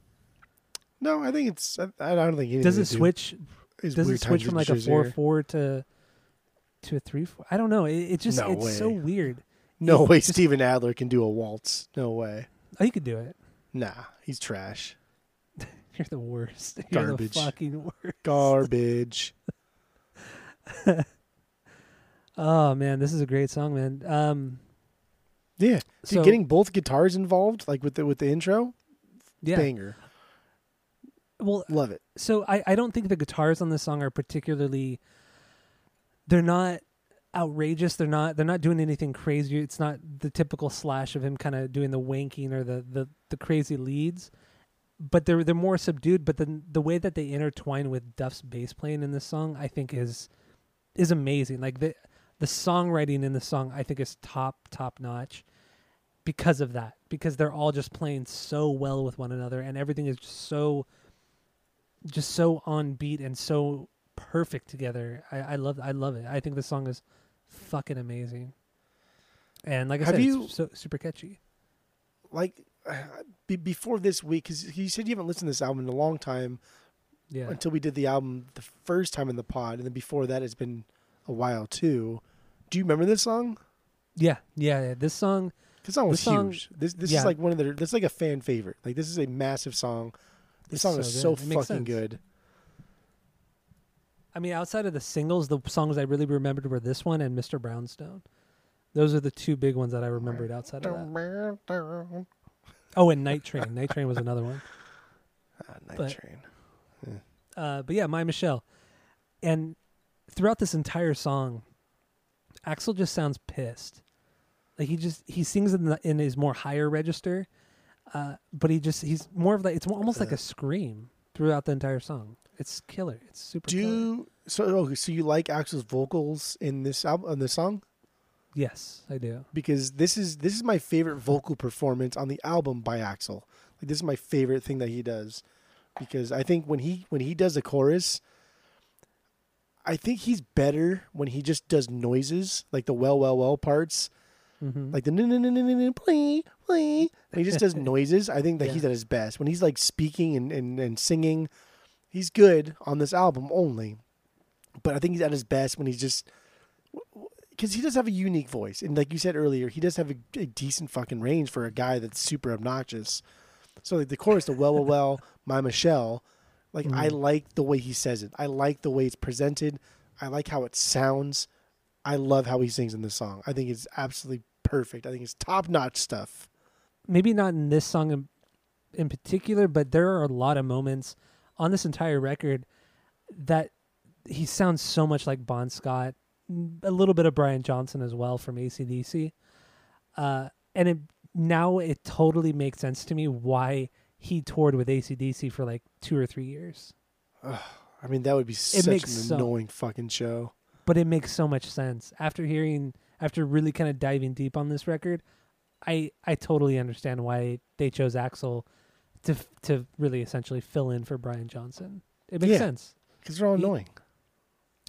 No, I think it's. I, I don't think anything Does it switch is does it switch from like a four four to to a three four? I don't know. It, it just No it's so weird. No it way, just- Steven Adler can do a waltz. No way. Oh, you could do it. Nah, he's trash. You're the worst. Garbage. You're the fucking worst. Garbage. Oh man, this is a great song, man. Um, yeah. Dude, So- getting both guitars involved, like with the with the intro, yeah. banger. Well, Love it. so I, I don't think the guitars on this song are particularly they're not outrageous they're not they're not doing anything crazy it's not the typical slash of him kind of doing the wanking or the, the the crazy leads but they're they're more subdued but then the way that they intertwine with duff's bass playing in this song i think is is amazing like the the songwriting in the song i think is top top notch because of that because they're all just playing so well with one another and everything is just so just so on beat and so perfect together. I, I love I love it. I think the song is fucking amazing. And like I Have said, you- it's so super catchy. Like be, before this week, because you said you haven't listened to this album in a long time Yeah. until we did the album the first time in the pod, and then before that, it's been a while too. Do you remember this song? Yeah, yeah, yeah. This song This song was This song- huge. This this yeah. is like one of their. This is like a fan favorite. Like this is a massive song. This It's song so is so. It fucking good. I mean, outside of the singles, the songs I really remembered were this one and Mr. Brownstone. Those are the two big ones that I remembered outside of that. Oh, and Night Train. Night Train was another one. Ah, Night But- Train. Uh, but yeah, My Michelle. And throughout this entire song, Axl just sounds pissed. Like he just he sings in the, in his more higher register, uh, but he just he's more of like it's almost like a scream throughout the entire song. It's killer. It's super. Do killer. so? Oh, so you like Axl's vocals in this album, in this song? Yes, I do. Because this is this is my favorite vocal performance on the album by Axl. Like this is my favorite thing that he does. Because I think when he when he does the chorus, I think he's better when he just does noises like the well well well parts. hmm like the no no no no no no play play. He just does noises. I think that Yeah. he's at his best when he's like speaking and, and, and singing. He's good on this album only, but I think he's at his best when he's just because he does have a unique voice, and like you said earlier, he does have a, a decent fucking range for a guy that's super obnoxious. So like the chorus, the well well well, my Michelle, like I Mhm. like the way he says it. I like the way it's presented. I like how it sounds. I love how he sings in this song. I think it's absolutely perfect. I think it's top notch stuff. maybe not in this song in, in particular, but there are a lot of moments on this entire record that he sounds so much like Bon Scott, a little bit of Brian Johnson as well from AC/DC. Uh, and it, now it totally makes sense to me why he toured with AC/DC for like two or three years. I mean, that would be such makes an so- annoying fucking show. But it makes so much sense after hearing, after really kind of diving deep on this record. I I totally understand why they chose Axl to to really essentially fill in for Brian Johnson. It makes Yeah. sense. Because they're all He- annoying.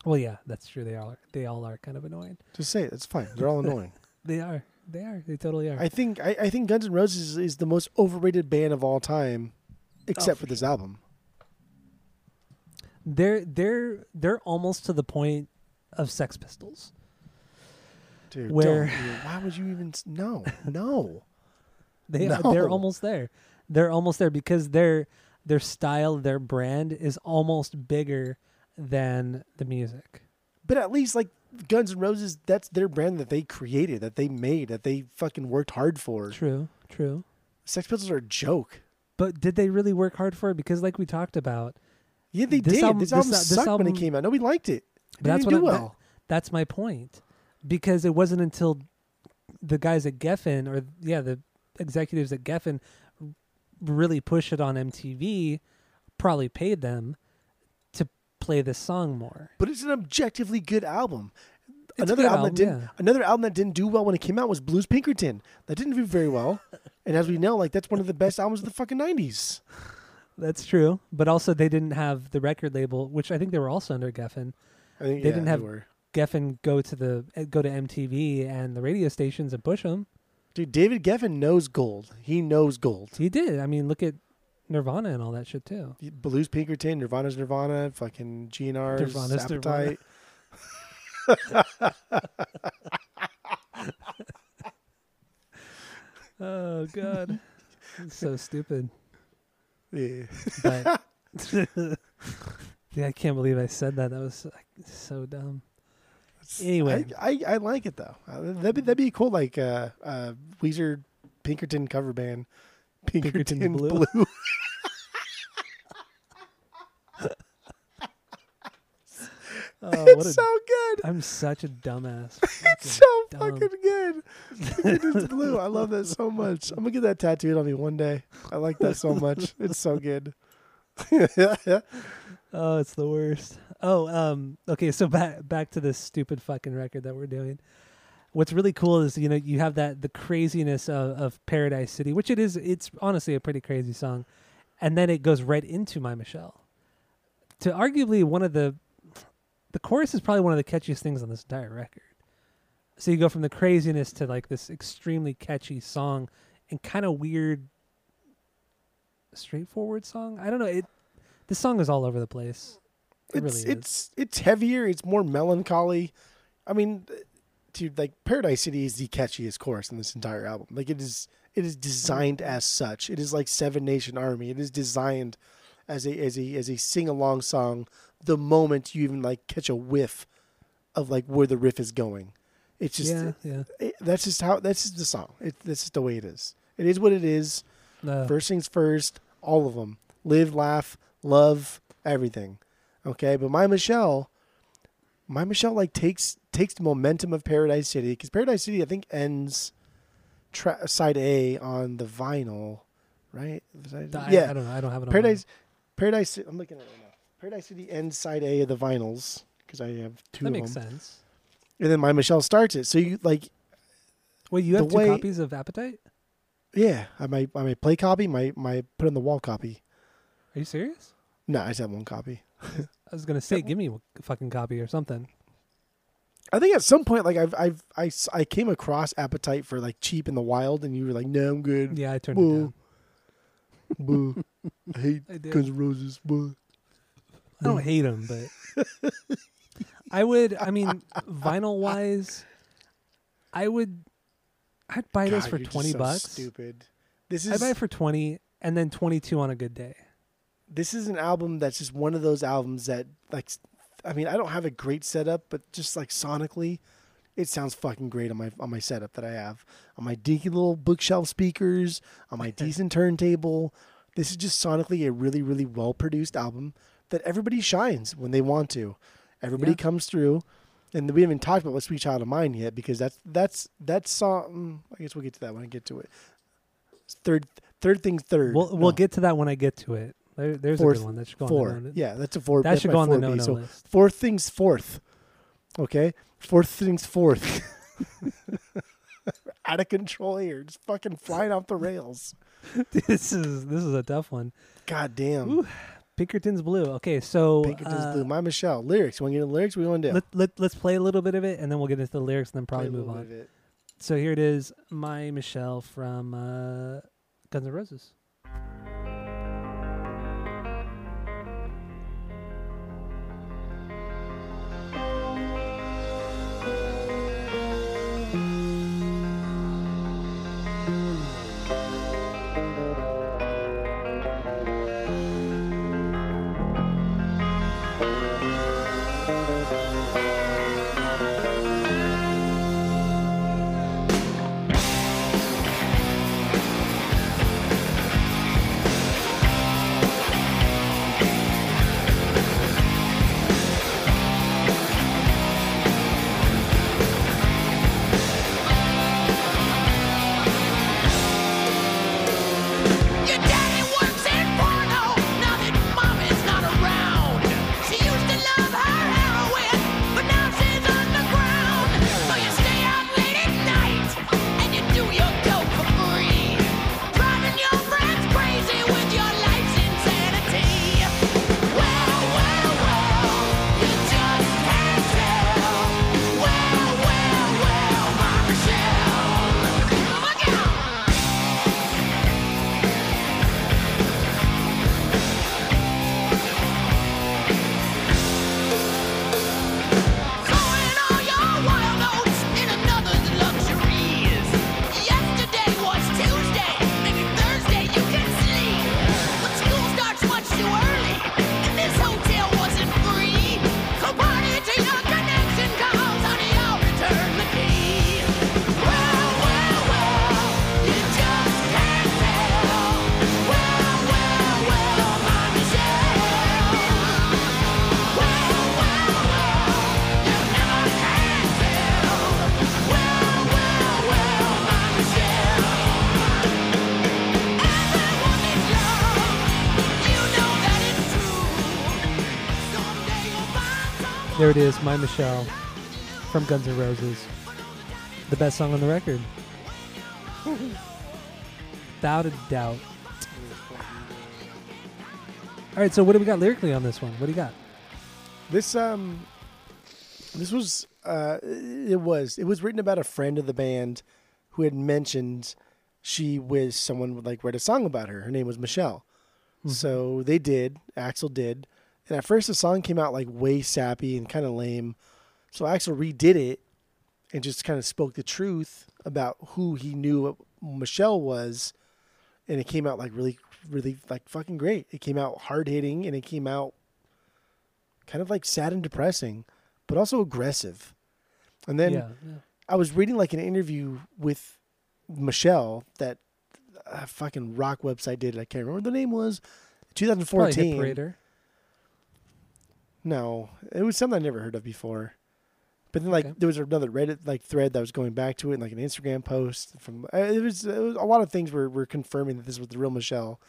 Well, yeah, that's true. They all are, they all are kind of annoying. Just say it. It's fine. They're all annoying. They are. They are. They totally are. I think I, I think Guns N' Roses is, is the most overrated band of all time, except Oh, for this album. they're they're they're almost to the point of Sex Pistols. Dude, Where- why would you even? No, no. They are, they're almost there. They're almost there because their their style, their brand is almost bigger than the music. But at least like Guns N' Roses, that's their brand that they created, that they made, that they fucking worked hard for. True, true. Sex Pistols are a joke. But did they really work hard for it? Because, like we talked about, Yeah, they This did. album- this this album al- this sucked when it came out. Nobody liked it. It That's what do I- that- well. that's my point. Because it wasn't until the guys at Geffen, or yeah, the executives at Geffen, really push it on MTV, probably paid them play this song more. but it's an objectively good album. It's another good album, that didn't yeah. another album that didn't do well when it came out was Blues Pinkerton. That didn't do very well. and as we know, like that's one of the best albums of the fucking nineties. That's true. But also, they didn't have the record label, which I think they were also under Geffen. I think They yeah, didn't have- were. Geffen go to the eh, go to MTV and the radio stations and push them. Dude, David Geffen knows gold. He knows gold. He did. I mean, look at Nirvana and all that shit too. Blues Pinkerton, Nirvana's Nirvana, fucking GNR's Nirvana's Nirvana. Oh God. It's so stupid. Yeah. But yeah, I can't believe I said that. That was like, so dumb. Anyway. I, I, I like it though. Uh, that'd be that'd be cool. Like uh, uh, Weezer Pinkerton cover band, Pinkerton, Pinkerton Blue. Blue. Oh, it's a, so good. I'm such a dumbass. It's so dumb. fucking good. Pinkerton's Blue. I love that so much. I'm gonna get that tattooed on me one day. I like that so much. It's so good. Oh, it's the worst. Oh, um, okay. So back back to this stupid fucking record that we're doing. What's really cool is you know you have that the craziness of, of Paradise City, which it is. It's honestly a pretty crazy song, and then it goes right into My Michelle. To arguably one of the, the chorus is probably one of the catchiest things on this entire record. So you go from the craziness to like this extremely catchy song, and kind of weird, straightforward song. I don't know. It this song is all over the place. It it's really is. it's it's heavier. It's more melancholy. I mean, dude, like Paradise City is the catchiest chorus in this entire album. Like it is, it is designed as such. It is like Seven Nation Army. It is designed as a as a as a sing along song. The moment you even like catch a whiff of like where the riff is going, it's just yeah, yeah. it, that's just how that's just the song. It that's just the way it is. It is what it is. Uh, First things first, all of them. Live, laugh, love, everything. Okay, but my Michelle, my Michelle like takes takes the momentum of Paradise City because Paradise City I think ends tra- side A on the vinyl, right? Side- I, yeah, I don't know. I don't have it on. Paradise, Paradise. I'm looking at it right now. Paradise City ends side A of the vinyls because I have two That of makes them, sense. and then my Michelle starts it. So you like, Wait, you have two way- copies of Appetite? yeah, I might I might play copy, my my put on the wall copy. Are you serious? No, I just have one copy. I was gonna say, give me a fucking copy or something. I think at some point, like I've, I've, I, I came across Appetite for like cheap in the wild, and you were like, "No, I'm good." Yeah, I turned Boo. it down. Boo. I hate I did. Guns N' Roses. Boo. I don't hate them, but I would. I mean, vinyl wise, I would. I'd buy this God, for twenty so bucks. Stupid. This is. I'd buy it for twenty, and then twenty-two on a good day. this is an album that's just one of those albums that like, I mean, I don't have a great setup, but just like sonically, it sounds fucking great on my on my setup that I have on my dinky little bookshelf speakers on my decent turntable. This is just sonically a really really well produced album that everybody shines when they want to. Everybody Yeah. comes through, and we haven't talked about "What Sweet Child of Mine" yet because that's that's that song. I guess we'll get to that when I get to it. Third third things 3rd We'll we'll get to that when I get to it. There, there's Fourth- a good one that should go on four. the no- Yeah, that's a four. That should go on the 4B. no no So list. fourth things fourth. Okay, fourth things fourth. Out of control here, just fucking flying off the rails. this is this is a tough one. God damn. Ooh, Pinkerton's Blue. Okay, so Pinkerton's uh, Blue. My Michelle. Lyrics. You want to get into lyrics? We want to do? Let, let, let's play a little bit of it and then we'll get into the lyrics and then probably move on. bit of it. So here it is, My Michelle from uh, Guns N' Roses. There it is, My Michelle from Guns N' Roses. The best song on the record. Without a doubt. All right, so what do we got lyrically on this one? What do you got? This um, this was uh, it was it was written about a friend of the band who had mentioned she was someone would like write a song about her. Her name was Michelle. So they did. Axl did, and at first the song came out like way sappy and kind of lame. So Axl redid it and just kind of spoke the truth about who he knew Michelle was, and it came out like really, really like fucking great. It came out hard hitting and it came out kind of like sad and depressing, but also aggressive. And then yeah, yeah. I was reading like an interview with Michelle that a fucking rock website did. I can't remember what the name was. Probably Hit 2014. No, it was something I never heard of before. But then, like, Okay. there was another Reddit like thread that was going back to it, and like an Instagram post from. uh, It was, it was a lot of things were were confirming that this was the real Michelle,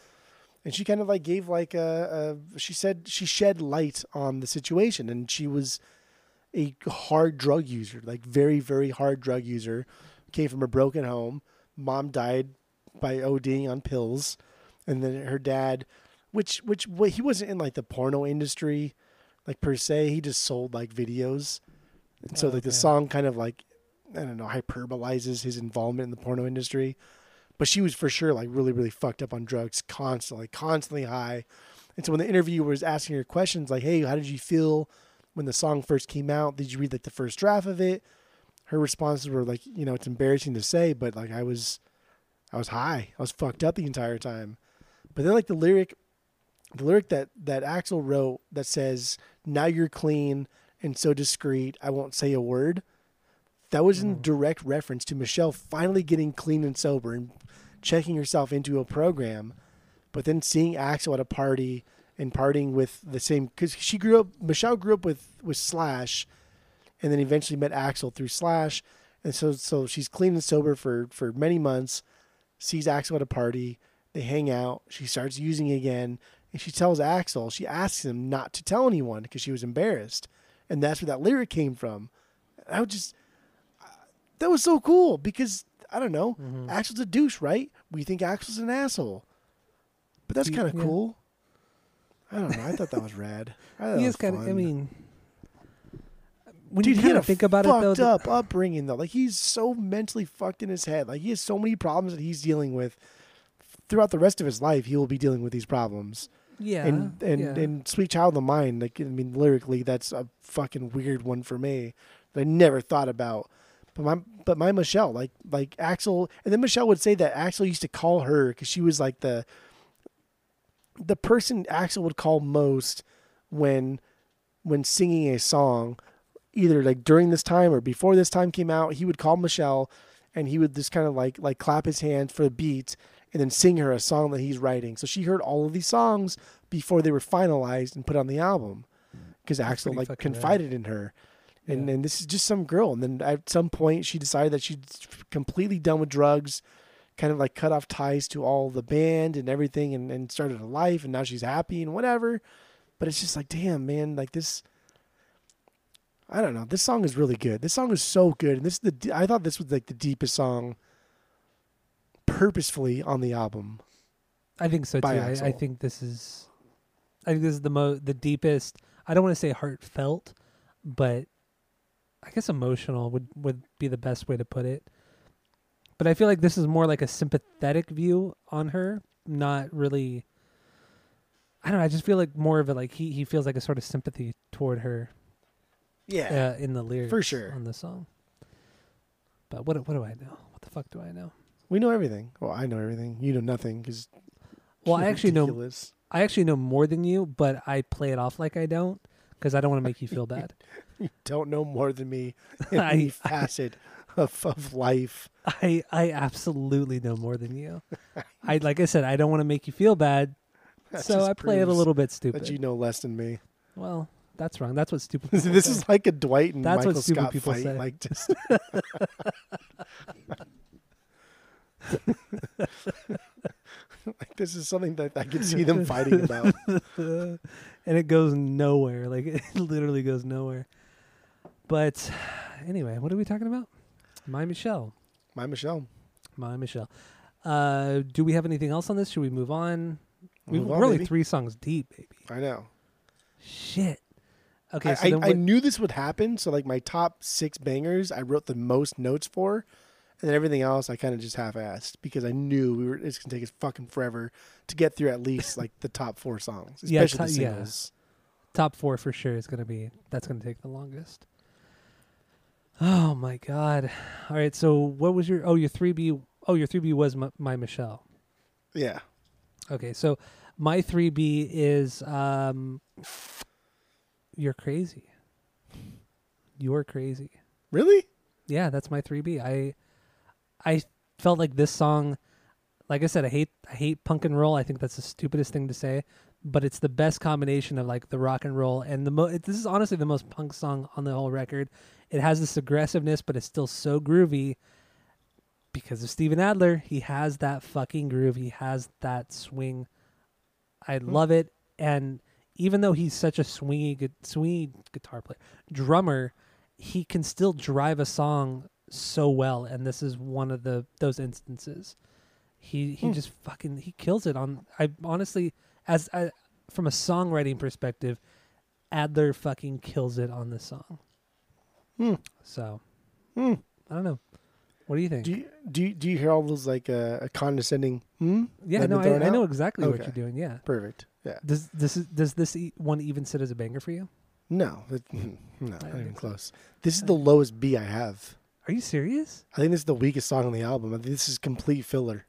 and she kind of like gave like a, a she said she shed light on the situation, and she was a hard drug user, like very very hard drug user, came from a broken home. Mom died by ODing on pills, and then her dad, which which well, he wasn't in like the porno industry like per se. He just sold like videos, and so Oh, like the okay. song kind of like I don't know hyperbolizes his involvement in the porno industry. But she was for sure like really really fucked up on drugs constantly, constantly high. And so when the interviewer was asking her questions like, "Hey, how did you feel when the song first came out? Did you read like the first draft of it?" Her responses were like, "You know, it's embarrassing to say, but like I was, I was high. I was fucked up the entire time." But then like the lyric the lyric that that Axl wrote that says "Now you're clean and so discreet, I won't say a word." That was in mm-hmm. direct reference to Michelle finally getting clean and sober and checking herself into a program, but then seeing Axl at a party and partying with the same because she grew up. Michelle grew up with with Slash, and then eventually met Axl through Slash, and so so she's clean and sober for for many months. Sees Axl at a party, they hang out. She starts using again, and she tells Axl. She asks him not to tell anyone because she was embarrassed, and that's where that lyric came from. I would just that was so cool because I don't know. Mm-hmm. Axl's a douche, right? We think Axl's an asshole, but that's kind of yeah. cool. I don't know. I thought that was rad. I He was kind of. I mean, when Dude, you kind of think about it though, up upbringing though. Like he's so mentally fucked in his head. Like he has so many problems that he's dealing with throughout the rest of his life. He will be dealing with these problems. Yeah, and and yeah. and Sweet Child of Mine. Like I mean, lyrically, that's a fucking weird one for me that I never thought about. But my but my Michelle, like like Axl, and then Michelle would say that Axl used to call her because she was like the the person Axl would call most when when singing a song, either like during this time or before this time came out, he would call Michelle and he would just kind of like like clap his hands for the beat and then sing her a song that he's writing. So she heard all of these songs before they were finalized and put on the album because Axl like rad. confided in her. And Yeah. and this is just some girl. And then at some point she decided that she's completely done with drugs, kind of like cut off ties to all the band and everything and, and started a life and now she's happy and whatever. But it's just like, damn, man, like this I don't know. This song is really good. This song is so good. And this is the I thought this was like the deepest song purposefully on the album. I think so too. I, I think this is, I think this is the mo the deepest. I don't want to say heartfelt, but I guess emotional would would be the best way to put it. But I feel like this is more like a sympathetic view on her, not really. I don't know. I just feel like more of it like he he feels like a sort of sympathy toward her Yeah. uh, in the lyrics for sure. on the song. But what what do I know? What the fuck do I know? We know everything. Well, I know everything. You know nothing because Well, I actually know. I actually know more than you, but I play it off like I don't because I don't want to make you feel bad. You don't know more than me in I- any facet of, of life. I I absolutely know more than you. I like I said, I don't want to make you feel bad, That so I play it a little bit stupid. That you know less than me. Well, that's wrong. That's what stupid. this say. is like a Dwight and That's what Michael stupid Scott people fight. say. Like just like this is something that I could see them fighting about. and it goes nowhere. Like it literally goes nowhere. But anyway, what are we talking about? My Michelle. My Michelle. My Michelle. Uh, do we have anything else on this? Should we move on? We, Move we're on, only baby. three songs deep, baby. I know. Shit. Okay, I, so I, I knew this would happen. So like my top six bangers, I wrote the most notes for, and then everything else I kind of just half-assed because I knew we were. It's gonna take us fucking forever to get through at least like the top four songs, Yeah, especially the ti- yeah. singles. top four for sure is going to be that's going to take the longest. Oh my god! All right, so what was your oh your three B oh your three B was my, my Michelle. Yeah. Okay, so my three B is um, you're crazy. You're crazy. Really? Yeah, that's my three B. I I felt like this song, like I said, I hate I hate punk and roll. I think that's the stupidest thing to say, but it's the best combination of like the rock and roll and the mo. It, this is honestly the most punk song on the whole record. It has this aggressiveness, but it's still so groovy. Because of Steven Adler, he has that fucking groove. He has that swing. I hmm. love it, and even though he's such a swingy, swingy guitar player, drummer, he can still drive a song so well, and this is one of the those instances. He he Hmm. just fucking he kills it on. I honestly, as I, from a songwriting perspective, Adler fucking kills it on this song. Hmm. So Hmm. I don't know. What do you think? Do you do you, do you hear all those like uh, a condescending? Hmm. yeah, no, I, I know exactly what you're doing. Yeah. Perfect. Yeah. Does this is, does this e- one even sit as a banger for you? No. That, no. I Not even so. close. This is the lowest B I have. Are you serious? I think this is the weakest song on the album. I think this is complete filler.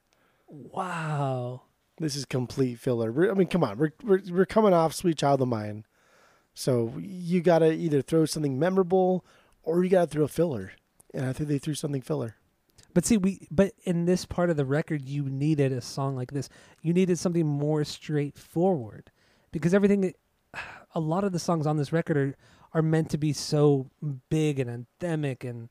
Wow. This is complete filler. We're, I mean, come on, we're, we're we're coming off "Sweet Child of Mine," so you gotta either throw something memorable or you gotta throw a filler. And I think they threw something filler. But see, we but in this part of the record, you needed a song like this. You needed something more straightforward, because everything, a lot of the songs on this record are are meant to be so big and anthemic and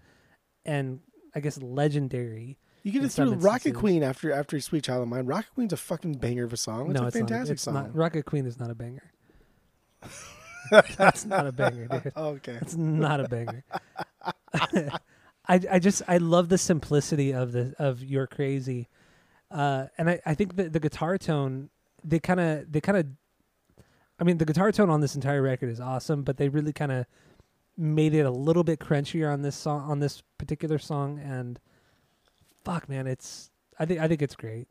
and I guess legendary. You In have some Rocket. Queen after after "Sweet Child of Mine." Rocket Queen's a fucking banger of a song. It's no, a it's fantastic not. It's song. not. Rocket Queen is not a banger. That's not a banger, dude. Okay. It's not a banger. I I just I love the simplicity of the of you're crazy, uh, and I I think that the guitar tone they kind of they kind of, I mean the guitar tone on this entire record is awesome, but they really kind of made it a little bit crunchier on this song on this particular song, and fuck man, it's I think I think it's great.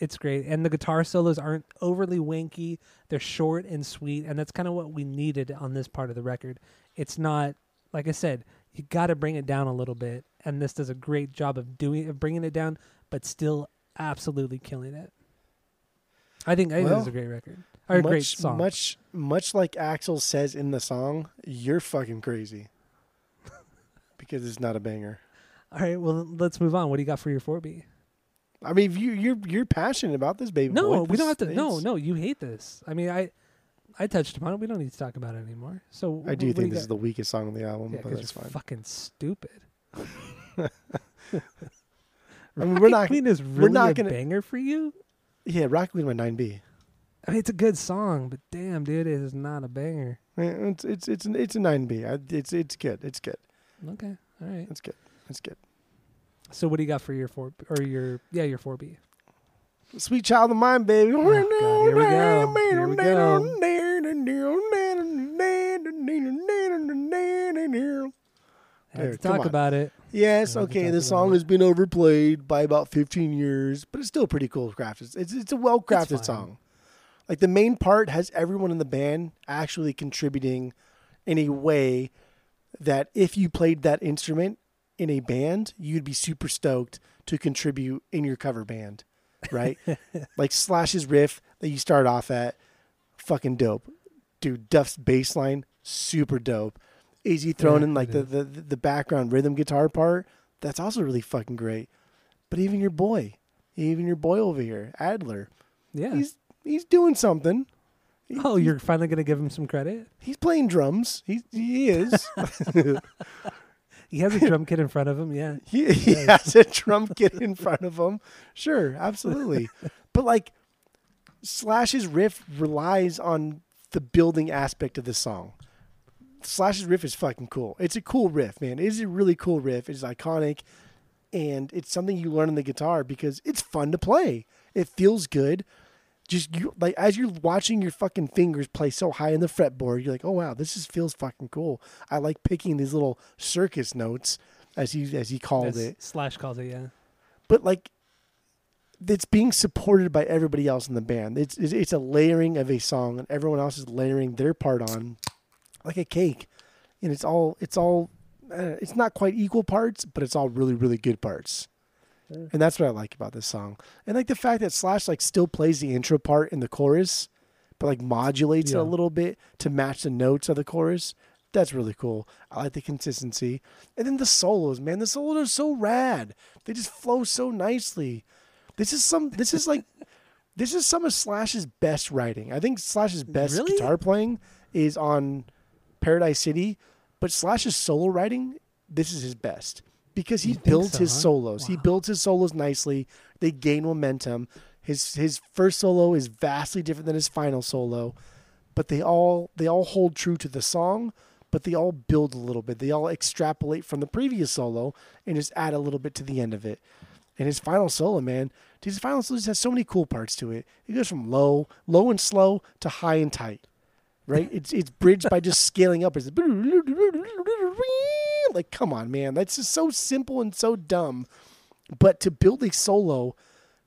It's great, and the guitar solos aren't overly wanky. They're short and sweet, and that's kind of what we needed on this part of the record. It's not like I said, you got to bring it down a little bit, and this does a great job of doing of bringing it down, but still absolutely killing it. I think I think this is a great record or much, great song. Much much like Axl says in the song, "You're fucking crazy," because it's not a banger. All right, well let's move on. What do you got for your four B? I mean, you you're you're passionate about this, baby. No, boy. we don't have to. No, no, you hate this. I mean, I I touched upon it. We don't need to talk about it anymore. So I do think this is the weakest song on the album, yeah, but that's fine. fucking stupid. I mean, we're not. Queen is really not a gonna- banger for you. Yeah, Rocket Queen my nine B. I mean, it's a good song, but damn, dude, it is not a banger. It's it's it's an, it's a nine B. It's it's good. It's good. Okay, all right. It's good. It's good. So, what do you got for your four or your yeah your four B? Sweet child of mine, baby. Oh, God, here we go. Here we I had to talk on. about it. Yes, okay. The song has been overplayed by about 15 years, but it's still pretty cool crafted. It's it's a well crafted song. Like the main part has everyone in the band actually contributing in a way that if you played that instrument in a band, you'd be super stoked to contribute in your cover band, right? like Slash's riff that you start off at, fucking dope. Dude, Duff's bass line, super dope. Izzy throwing Yeah, in like the, the the background rhythm guitar part, that's also really fucking great. But even your boy, even your boy over here, Adler, Yeah. he's he's doing something. He- oh, you're finally gonna give him some credit. he's playing drums. He he is. He has a drum kit in front of him. Yeah. he, he has a drum kit in front of him. Sure, absolutely. but like Slash's riff relies on the building aspect of the song. Slash's riff is fucking cool. It's a cool riff, man. It is a really cool riff. It's iconic, and it's something you learn on the guitar because it's fun to play. It feels good. Just you like as you're watching your fucking fingers play so high in the fretboard, you're like, oh wow, this just feels fucking cool. I like picking these little circus notes, as he as he called it Slash calls it, yeah. but like it's being supported by everybody else in the band. It's it's, it's a layering of a song, and everyone else is layering their part on, like a cake, and it's all it's all uh, it's not quite equal parts, but it's all really really good parts. And that's what I like about this song, and like the fact that Slash like still plays the intro part in the chorus, but like modulates it a little bit to match the notes of the chorus. That's really cool. I like the consistency, and then the solos, man. The solos are so rad. They just flow so nicely. This is some. This is like. This is some of Slash's best writing. I think Slash's best Really? guitar playing is on Paradise City, but Slash's solo writing, this is his best because he builds so, his huh? solos. He builds his solos nicely. They gain momentum. His his first solo is vastly different than his final solo, but they all they all hold true to the song, but they all build a little bit. They all extrapolate from the previous solo and just add a little bit to the end of it. And his final solo, man, his final solo just has so many cool parts to it. It goes from low, low and slow to high and tight. Right? It's it's bridged by just scaling up. It's like, come on, man. That's just so simple and so dumb. But to build a solo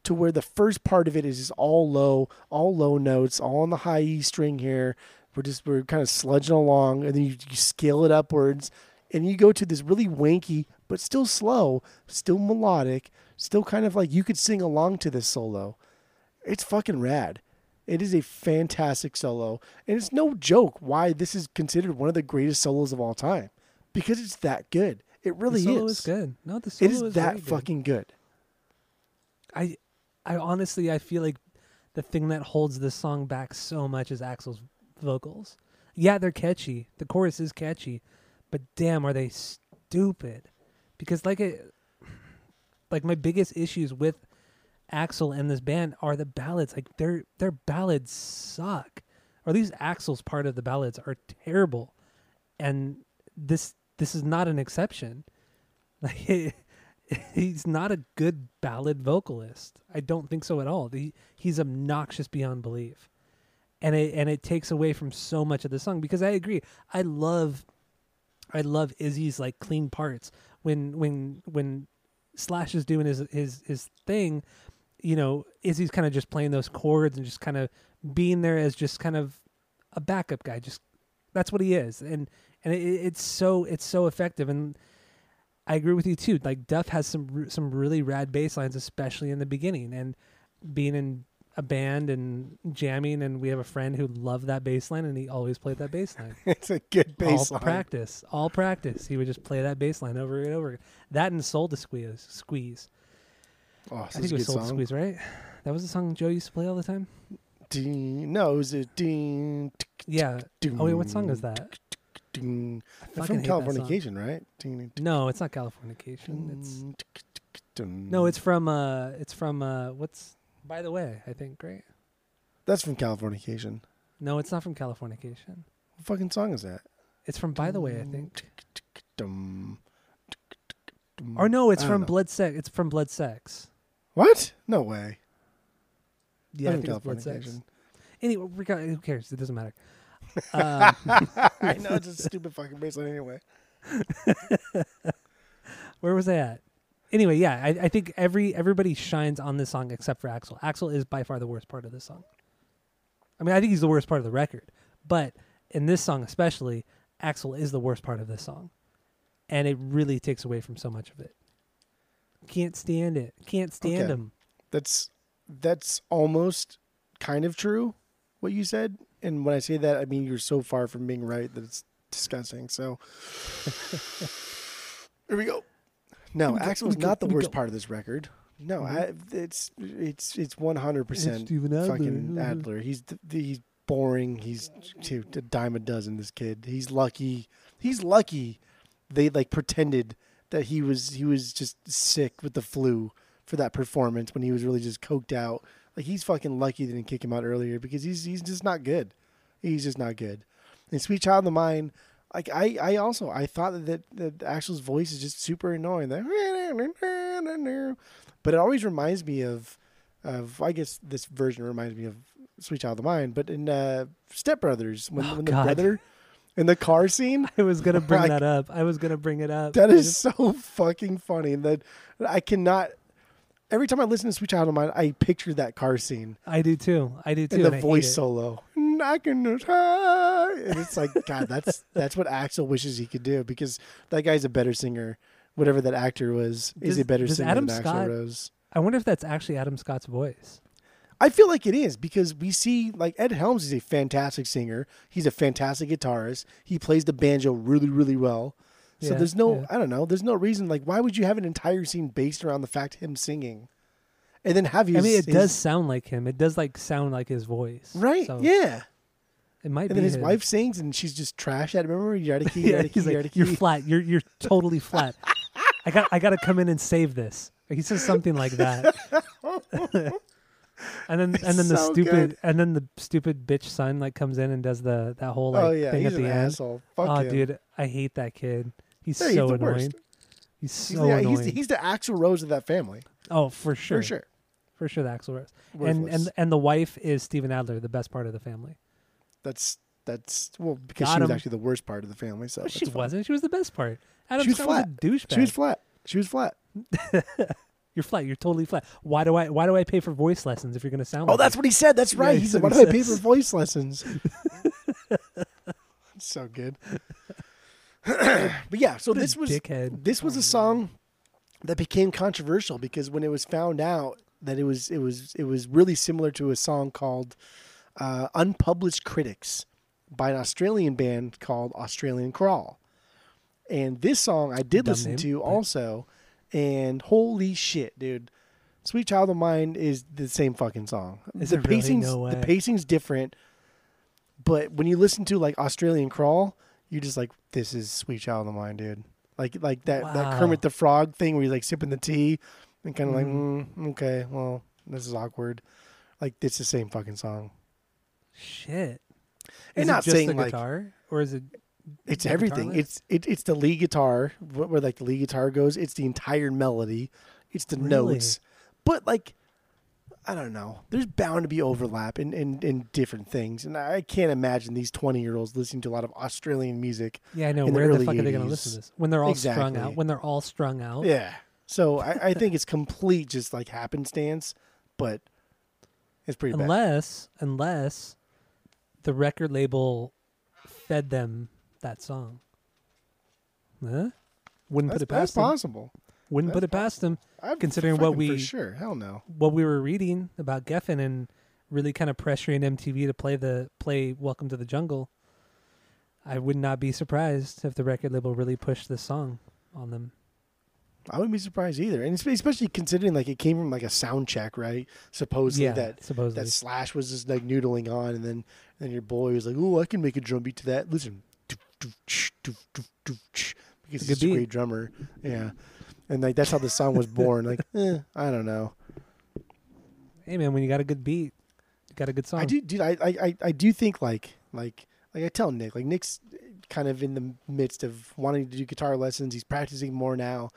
to where the first part of it is just all low, all low notes, all on the high E string here. We're just we're kind of sludging along, and then you, you scale it upwards, and you go to this really wanky but still slow, still melodic, still kind of like you could sing along to this solo. It's fucking rad. It is a fantastic solo, and it's no joke why this is considered one of the greatest solos of all time because it's that good. It really the solo is. is good. No, the solo It is is that very good. fucking good. I, I honestly, I feel like the thing that holds this song back so much is Axl's vocals. Yeah, they're catchy. The chorus is catchy, but damn, are they stupid? Because like it, like my biggest issues with Axl and this band are the ballads. Like their their ballads suck, or at least Axl's part of the ballads are terrible, and this this is not an exception. Like he's not a good ballad vocalist. I don't think so at all. He, he's obnoxious beyond belief, and it and it takes away from so much of the song. Because I agree, I love, I love Izzy's like clean parts when when when Slash is doing his his his thing. You know, Izzy's kind of just playing those chords and just kind of being there as just kind of a backup guy. Just that's what he is, and and it, it's so it's so effective and. I agree with you too. Like Duff has some some really rad bass lines, especially in the beginning, and being in a band and jamming. And we have a friend who loved that bass line, and he always played that bass line. It's a good bass all line. practice, all practice. He would just play that bass line over and over. That and Soul to Squeeze. Squeeze. Oh, I think it was Soul to song. Squeeze, right? That was the song Joe used to play all the time. Ding. No, it was a ding. Yeah. Oh wait, what song is that? Ding. That's from that. Californication, right? Ding, tick, No, it's not Californication. It's ding, ding. no, it's from uh, it's from uh, what's by the way, I think, right? that's from Californication. No, it's not from Californication. What fucking song is that? It's from By the Way, I think. Tick, tick, dum, tick, tick, dum. Or no, it's from know. Blood Sex. It's from Blood Sex. What? No way. Yeah, I think from it's Blood Sex. Anyway, who cares? It doesn't matter. Um, I know it's a stupid fucking bass line anyway. where was I at? Anyway, yeah, I, I think every everybody shines on this song except for Axl. Axl is by far the worst part of this song. I mean, I think he's the worst part of the record, but in this song especially, Axl is the worst part of this song, and it really takes away from so much of it. Can't stand it. Can't stand Okay. him. That's that's almost kind of true what you said. And when I say that, I mean you're so far from being right that it's disgusting. So here we go. No, Axl is not the worst part of this record. No, Mhm. I, it's it's it's one hundred percent fucking Adler. He's he's boring. He's to a dime a dozen. This kid. He's lucky. He's lucky. They like pretended that he was he was just sick with the flu for that performance when he was really just coked out. Like he's fucking lucky they didn't kick him out earlier because he's he's just not good. He's just not good. And Sweet Child of Mine, like I, I also I thought that, that Axl's voice is just super annoying. That, but it always reminds me of, of I guess this version reminds me of Sweet Child of the Mine. But in uh, Step Brothers, when, Oh, when the God. brother in the car scene, I was gonna bring Like- that up. I was gonna bring it up. that is so fucking funny. That I cannot. Every time I listen to Sweet Child of Mine, I picture that car scene I do too. I do too. and the and voice solo. Knocking the high. And it's like, God, that's that's what Axl wishes he could do because that guy's a better singer. Whatever that actor was is Does- a better singer Adam than Axl Rose. I wonder if that's actually Adam Scott's voice. I feel like it is because we see like Ed Helms is a fantastic singer. He's a fantastic guitarist. He plays the banjo really, really well. So Yeah, there's no, yeah. I don't know, there's no reason like why would you have an entire scene based around the fact him singing, and then have you? I mean, it his- does sound like him. It does like sound like his voice. right? So yeah. It might And be then his him. wife sings and she's just trash at. it. Remember, Yardiki, yeah, Yardiki, like, Yardiki. "You're flat. You're you're totally flat. I got I got to come in and save this." He says something like that. and then and then the so stupid good. and then the stupid bitch son like comes in and does the that whole like oh yeah, thing at the end. asshole. Fuck oh, him. dude, I hate that kid. He's Yeah, he's so the annoying. worst. He's He's, so the, annoying. he's, he's the actual Rose of that family oh, for sure, for sure. for sure, the Axl Rose. And and and the wife is Steven Adler, the best part of the family. that's that's well because Got she was him. actually the worst part of the family. So she fine. wasn't. She was the best part. Adam She was Scott flat. was a douchebag. She was flat. She was flat. You're flat. You're totally flat. Why do I why do I pay for voice lessons if you're going to sound Oh, like that's what he said. That's right. he he said "Why do I pay for voice lessons?" so good. But yeah, so What this was dickhead. this was a song that became controversial because when it was found out that it was it was it was really similar to a song called uh, "Unpublished Critics" by an Australian band called Australian Crawl, and this song I did Dumb listen name, to also, and holy shit, dude. Sweet Child of Mine is the same fucking song. Is the it really? No the pacing's different, but when you listen to like Australian Crawl, you're just like, this is Sweet Child of Mine, dude. Like like that that Kermit the Frog thing where you're like sipping the tea and kind of Mhm. like, mm, okay, well, this is awkward. Like it's the same fucking song. Shit. And Is not just saying, the like- guitar or is it It's everything. It's it, it's the lead guitar wh- where like the lead guitar goes. It's the entire melody. It's the Really? notes. But like, I don't know. There's bound to be overlap in, in, in different things, and I can't imagine these 20 year olds listening to a lot of Australian music. Yeah, I know. the Where the early fuck are they going to listen to this? When they're all strung out. When they're all strung out. Yeah. So I, I think it's complete just like happenstance, but it's pretty bad. Unless unless the record label fed them that song. Huh? Wouldn't That's, put it that's past them. possible. Wouldn't put that's it past them. I've Considering what we- for sure, hell no. What we were reading about Geffen and really kind of pressuring MTV to play the play Welcome to the Jungle. I would not be surprised if the record label really pushed this song on them. I wouldn't be surprised either, and especially considering like it came from like a sound check, right? Supposedly yeah, that supposedly. that Slash was just like noodling on, and then and then your boy was like, "Oh, I can make a drum beat to that." Listen, because he's a great drummer. Yeah, and like that's how the song was born. Like, eh, I don't know. hey man, when you got a good beat, you got a good song. I do, dude. I, I, I, do think like like like I tell Nick, like Nick's kind of in the midst of wanting to do guitar lessons. He's practicing more now,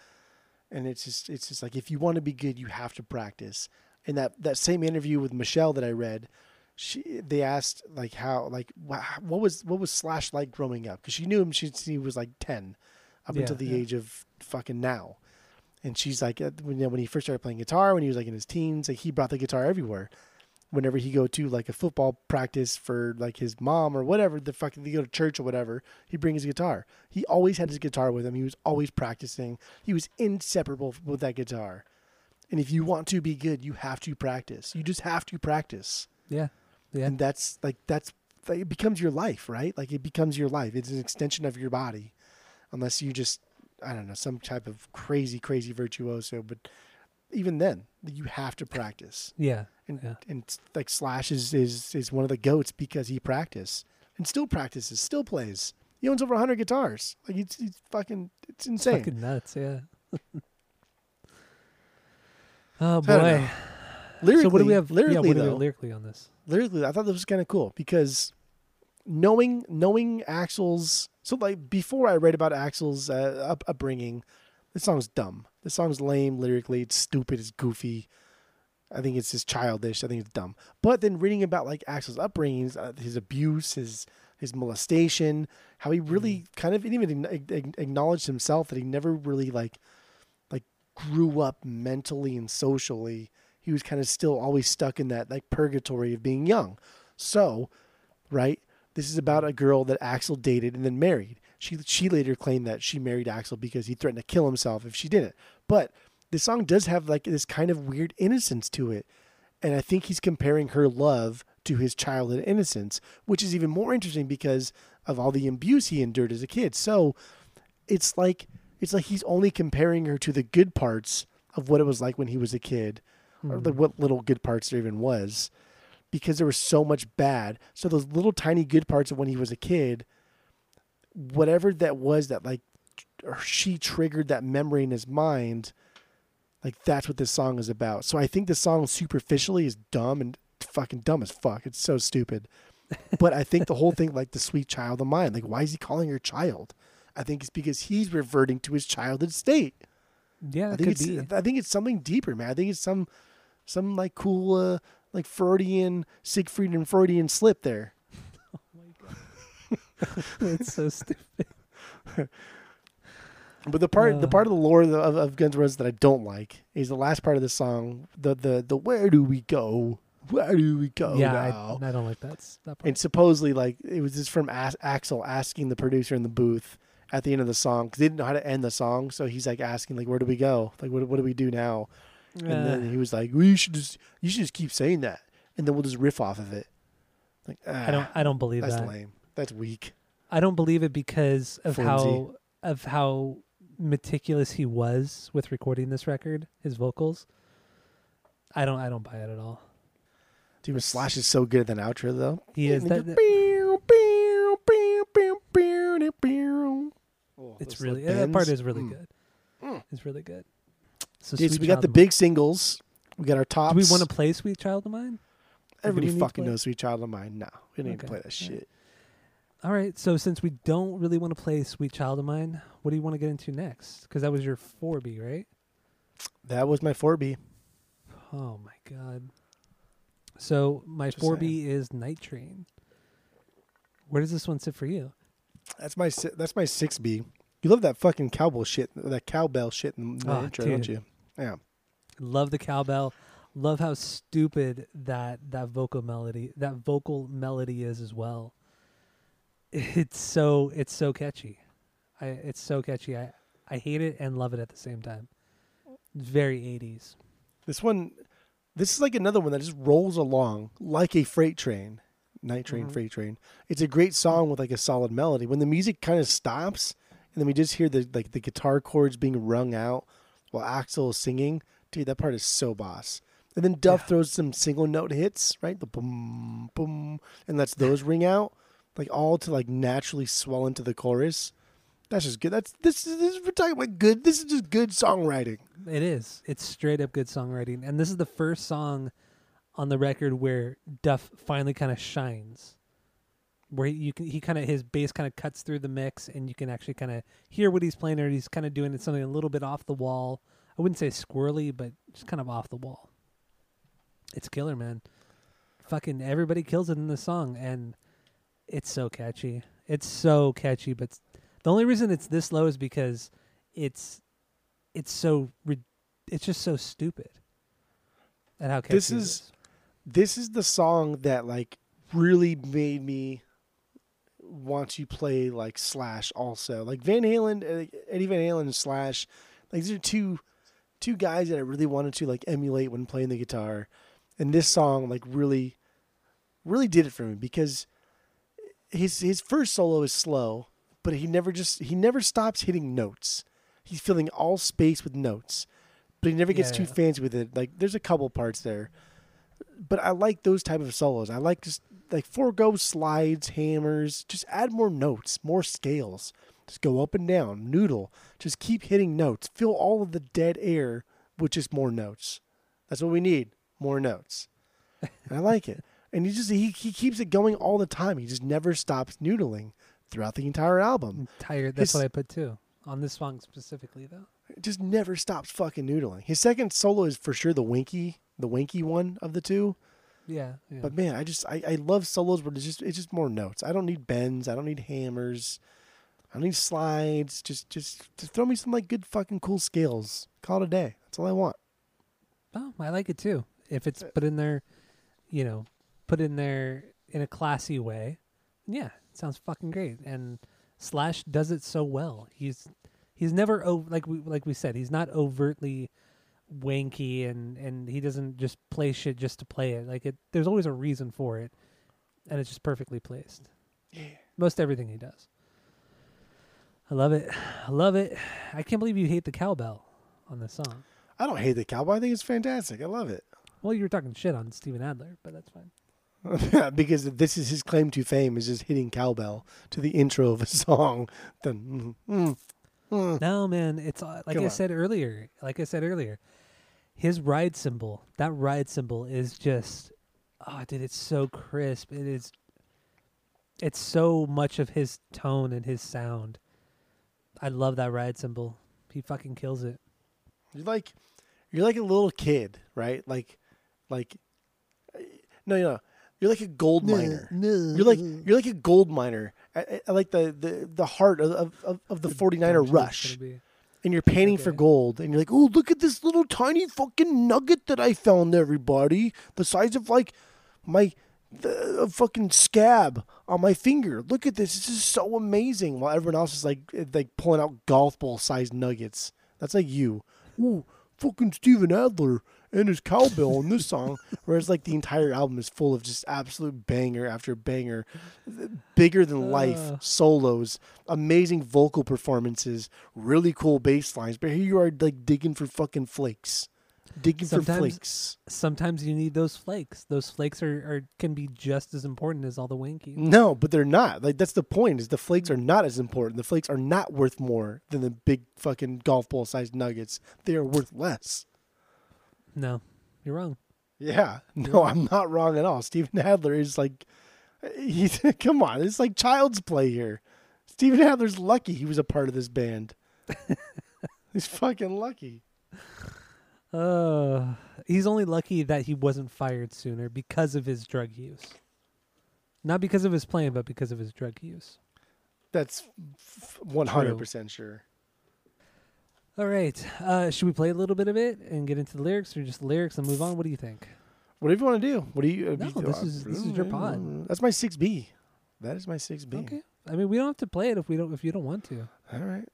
and it's just it's just like if you want to be good, you have to practice. In that that same interview with Michelle that I read, she they asked like how like what was what was Slash like growing up because she knew him since he was like ten, up Yeah, until the yeah. age of fucking now. And she's like, uh, when, when he first started playing guitar, when he was like in his teens, like he brought the guitar everywhere. Whenever he go to like a football practice for like his mom or whatever the fuck they go to church or whatever he bring his guitar. He always had his guitar with him. He was always practicing. He was inseparable with that guitar. And if you want to be good you have to practice. You just have to practice. Yeah, yeah. and that's like that's like, it becomes your life right? Like it becomes your life. It's an extension of your body. Unless you just i don't know some type of crazy crazy virtuoso but even then you have to practice yeah, and Yeah. and like Slash is, is is one of the goats because he practiced and still practices, still plays. He owns over hundred guitars. Like it's, it's fucking it's insane. Fucking nuts, yeah. oh boy. lyrically, So what do we have? Lyrically, yeah, what do we though, lyrically on this? lyrically, I thought this was kind of cool because knowing knowing Axl's so like before I read about Axl's uh, up, upbringing, this song's dumb. This song's lame lyrically. It's stupid. It's goofy. I think it's just childish. I think it's dumb. But then reading about like Axl's upbringing, uh, his abuse, his his molestation, how he really kind of even acknowledged himself that he never really like like grew up mentally and socially. He was kind of still always stuck in that like purgatory of being young. So, right, this is about a girl that Axl dated and then married. She she later claimed that she married Axl because he threatened to kill himself if she didn't. But this song does have like this kind of weird innocence to it. And I think he's comparing her love to his childhood innocence, which is even more interesting because of all the abuse he endured as a kid. So it's like it's like he's only comparing her to the good parts of what it was like when he was a kid, or like hmm. what little good parts there even was, because there was so much bad. So those little tiny good parts of when he was a kid, whatever that was that like or she triggered that memory in his mind, like that's what this song is about. So I think the song superficially is dumb and fucking dumb as fuck. It's so stupid. but I think the whole thing, like the sweet child of mine, like why is he calling her child? I think it's because he's reverting to his childhood state. Yeah, I think could it's be. I think it's something deeper, man. I think it's some some like cool uh, like Freudian Siegfried and Freudian slip there. it's so stupid. But the part the Uh. part of the lore of, of, of Guns N' Roses that I don't like is the last part of the song. The the the where do we go? Where do we go yeah, now? I, I don't like that. that part. and supposedly like it was just from As- Axl asking the producer in the booth at the end of the song because they didn't know how to end the song. So he's like asking like where do we go? Like what what do we do now? And then he was like, well, you should just you should just keep saying that, and then we'll just riff off of it. Like I don't. I don't believe That's that. lame. That's weak. I don't believe it because of Flimsy. how of how meticulous he was with recording this record, his vocals. I don't. I don't buy it at all. Dude, Slash is so good at that outro though. He is. That, that-. Oh, it's really little that part is really Mm. good. Mm. It's really good. So, Dude, so we got the big singles. We got our tops. Do we want to play "Sweet Child of Mine"? Everybody we need to fucking knows Sweet Child of Mine. No, we didn't Okay. even play that right. shit. All right. So since we don't really want to play "Sweet Child of Mine," what do you want to get into next? Because that was your four B, right? That was my 4B. Oh my god. So my Just four B is Night Train. Where does this one sit for you? That's my that's my 6B. You love that fucking cowbell shit, that cowbell shit in the Oh, intro, don't you? Yeah. Love the cowbell. Love how stupid that that vocal melody that vocal melody is as well. It's so it's so catchy. I it's so catchy. I I hate it and love it at the same time. Very 80s. This one, this is like another one that just rolls along like a freight train, night train, Mhm. freight train. It's a great song with like a solid melody. When the music kind of stops and then we just hear the like the guitar chords being rung out while Axl is singing, dude, that part is so boss. And then Duff Yeah. throws some single note hits, right? The boom, boom, and lets those ring out, like all to like naturally swell into the chorus. That's just good. That's this is this is we're talking about good. This is just good songwriting. It is. It's straight up good songwriting. And this is the first song on the record where Duff finally kind of shines. Where he, you can he kind of his bass kind of cuts through the mix and you can actually kind of hear what he's playing or he's kind of doing something a little bit off the wall. I wouldn't say squirrely, but just kind of off the wall. It's killer, man. Fucking everybody kills it in the song and it's so catchy. It's so catchy, but the only reason it's this low is because it's it's so it's just so stupid And how catchy This it is- this is the song that like really made me want to play like Slash also. Like Van Halen, uh, Eddie Van Halen and Slash, like these are two two guys that I really wanted to like emulate when playing the guitar. And this song like really really did it for me because his his first solo is slow, but he never just he never stops hitting notes. He's filling all space with notes. But he never gets Yeah, too yeah. fancy with it. Like there's a couple parts there but I like those type of solos. I like just like forego slides, hammers. Just add more notes, more scales. Just go up and down, noodle. Just keep hitting notes. Fill all of the dead air with just more notes. That's what we need. More notes. And I like it. and he just he, he keeps it going all the time. He just never stops noodling throughout the entire album. I'm tired. That's His- what I put too on this song specifically, though. It just never stops fucking noodling. His second solo is for sure the winky, the winky one of the two. Yeah, yeah. But man, I just I, I love solos where it's just it's just more notes. I don't need bends. I don't need hammers. I don't need slides. Just just just throw me some like good fucking cool scales. Call it a day. That's all I want. oh, I like it too. If Uh, it's put in there, you know, put in there in a classy way. Yeah, it sounds fucking great. And Slash does it so well. He's he's never like we like we said. He's not overtly wanky and and he doesn't just play shit just to play it. Like it, there's always a reason for it, and it's just perfectly placed. Yeah. Most everything he does. I love it. I love it. I can't believe you hate the cowbell on this song. I don't hate the cowbell. I think it's fantastic. I love it. Well, you were talking shit on Steven Adler, but that's fine. because this is his claim to fame is just hitting cowbell to the intro of a song. Then mm, mm, No, man, it's uh, like Come I on. said earlier. Like I said earlier, his ride cymbal, that ride cymbal is just, oh, dude, it's so crisp. It is. It's so much of his tone and his sound. I love that ride cymbal. He fucking kills it. you're like you're like a little kid, right? Like like no, no, you're like a gold miner. No. You're like you're like a gold miner. I, I- I like the, the, the heart of, of, of the 49er rush. And you're painting for gold. And you're like, oh, look at this little tiny fucking nugget that I found, everybody. The size of like my the, a fucking scab on my finger. Look at this. This is so amazing. While everyone else is like eh, like pulling out golf ball sized nuggets. That's like you. Ooh, fucking Steven Adler and his cowbell in this song. Whereas like the entire album is full of just absolute banger after banger, bigger than life Uh. solos, amazing vocal performances, really cool bass lines. But here you are like digging for fucking flakes, digging for flakes. Sometimes you need those flakes. Those flakes are, are can be just as important as all the winky. No, but they're not. Like that's the point. Is the flakes are not as important. The flakes are not worth more than the big fucking golf ball sized nuggets. They are worth less. No, you're wrong. Yeah. No, I'm not wrong at all. Steven Adler is like he's come on, it's like child's play here. Steven Adler's lucky he was a part of this band. he's fucking lucky. Uh, he's only lucky that he wasn't fired sooner because of his drug use. Not because of his playing, but because of his drug use. That's one hundred percent sure. All right. Uh, should we play a little bit of it and get into the lyrics, or just the lyrics and move on? What do you think? Whatever you want to do. What do you? uh, No, you- this is- this is your pod. That's my six B. That is my six B. Okay. I mean, we don't have to play it if we don't if you don't want to. All right.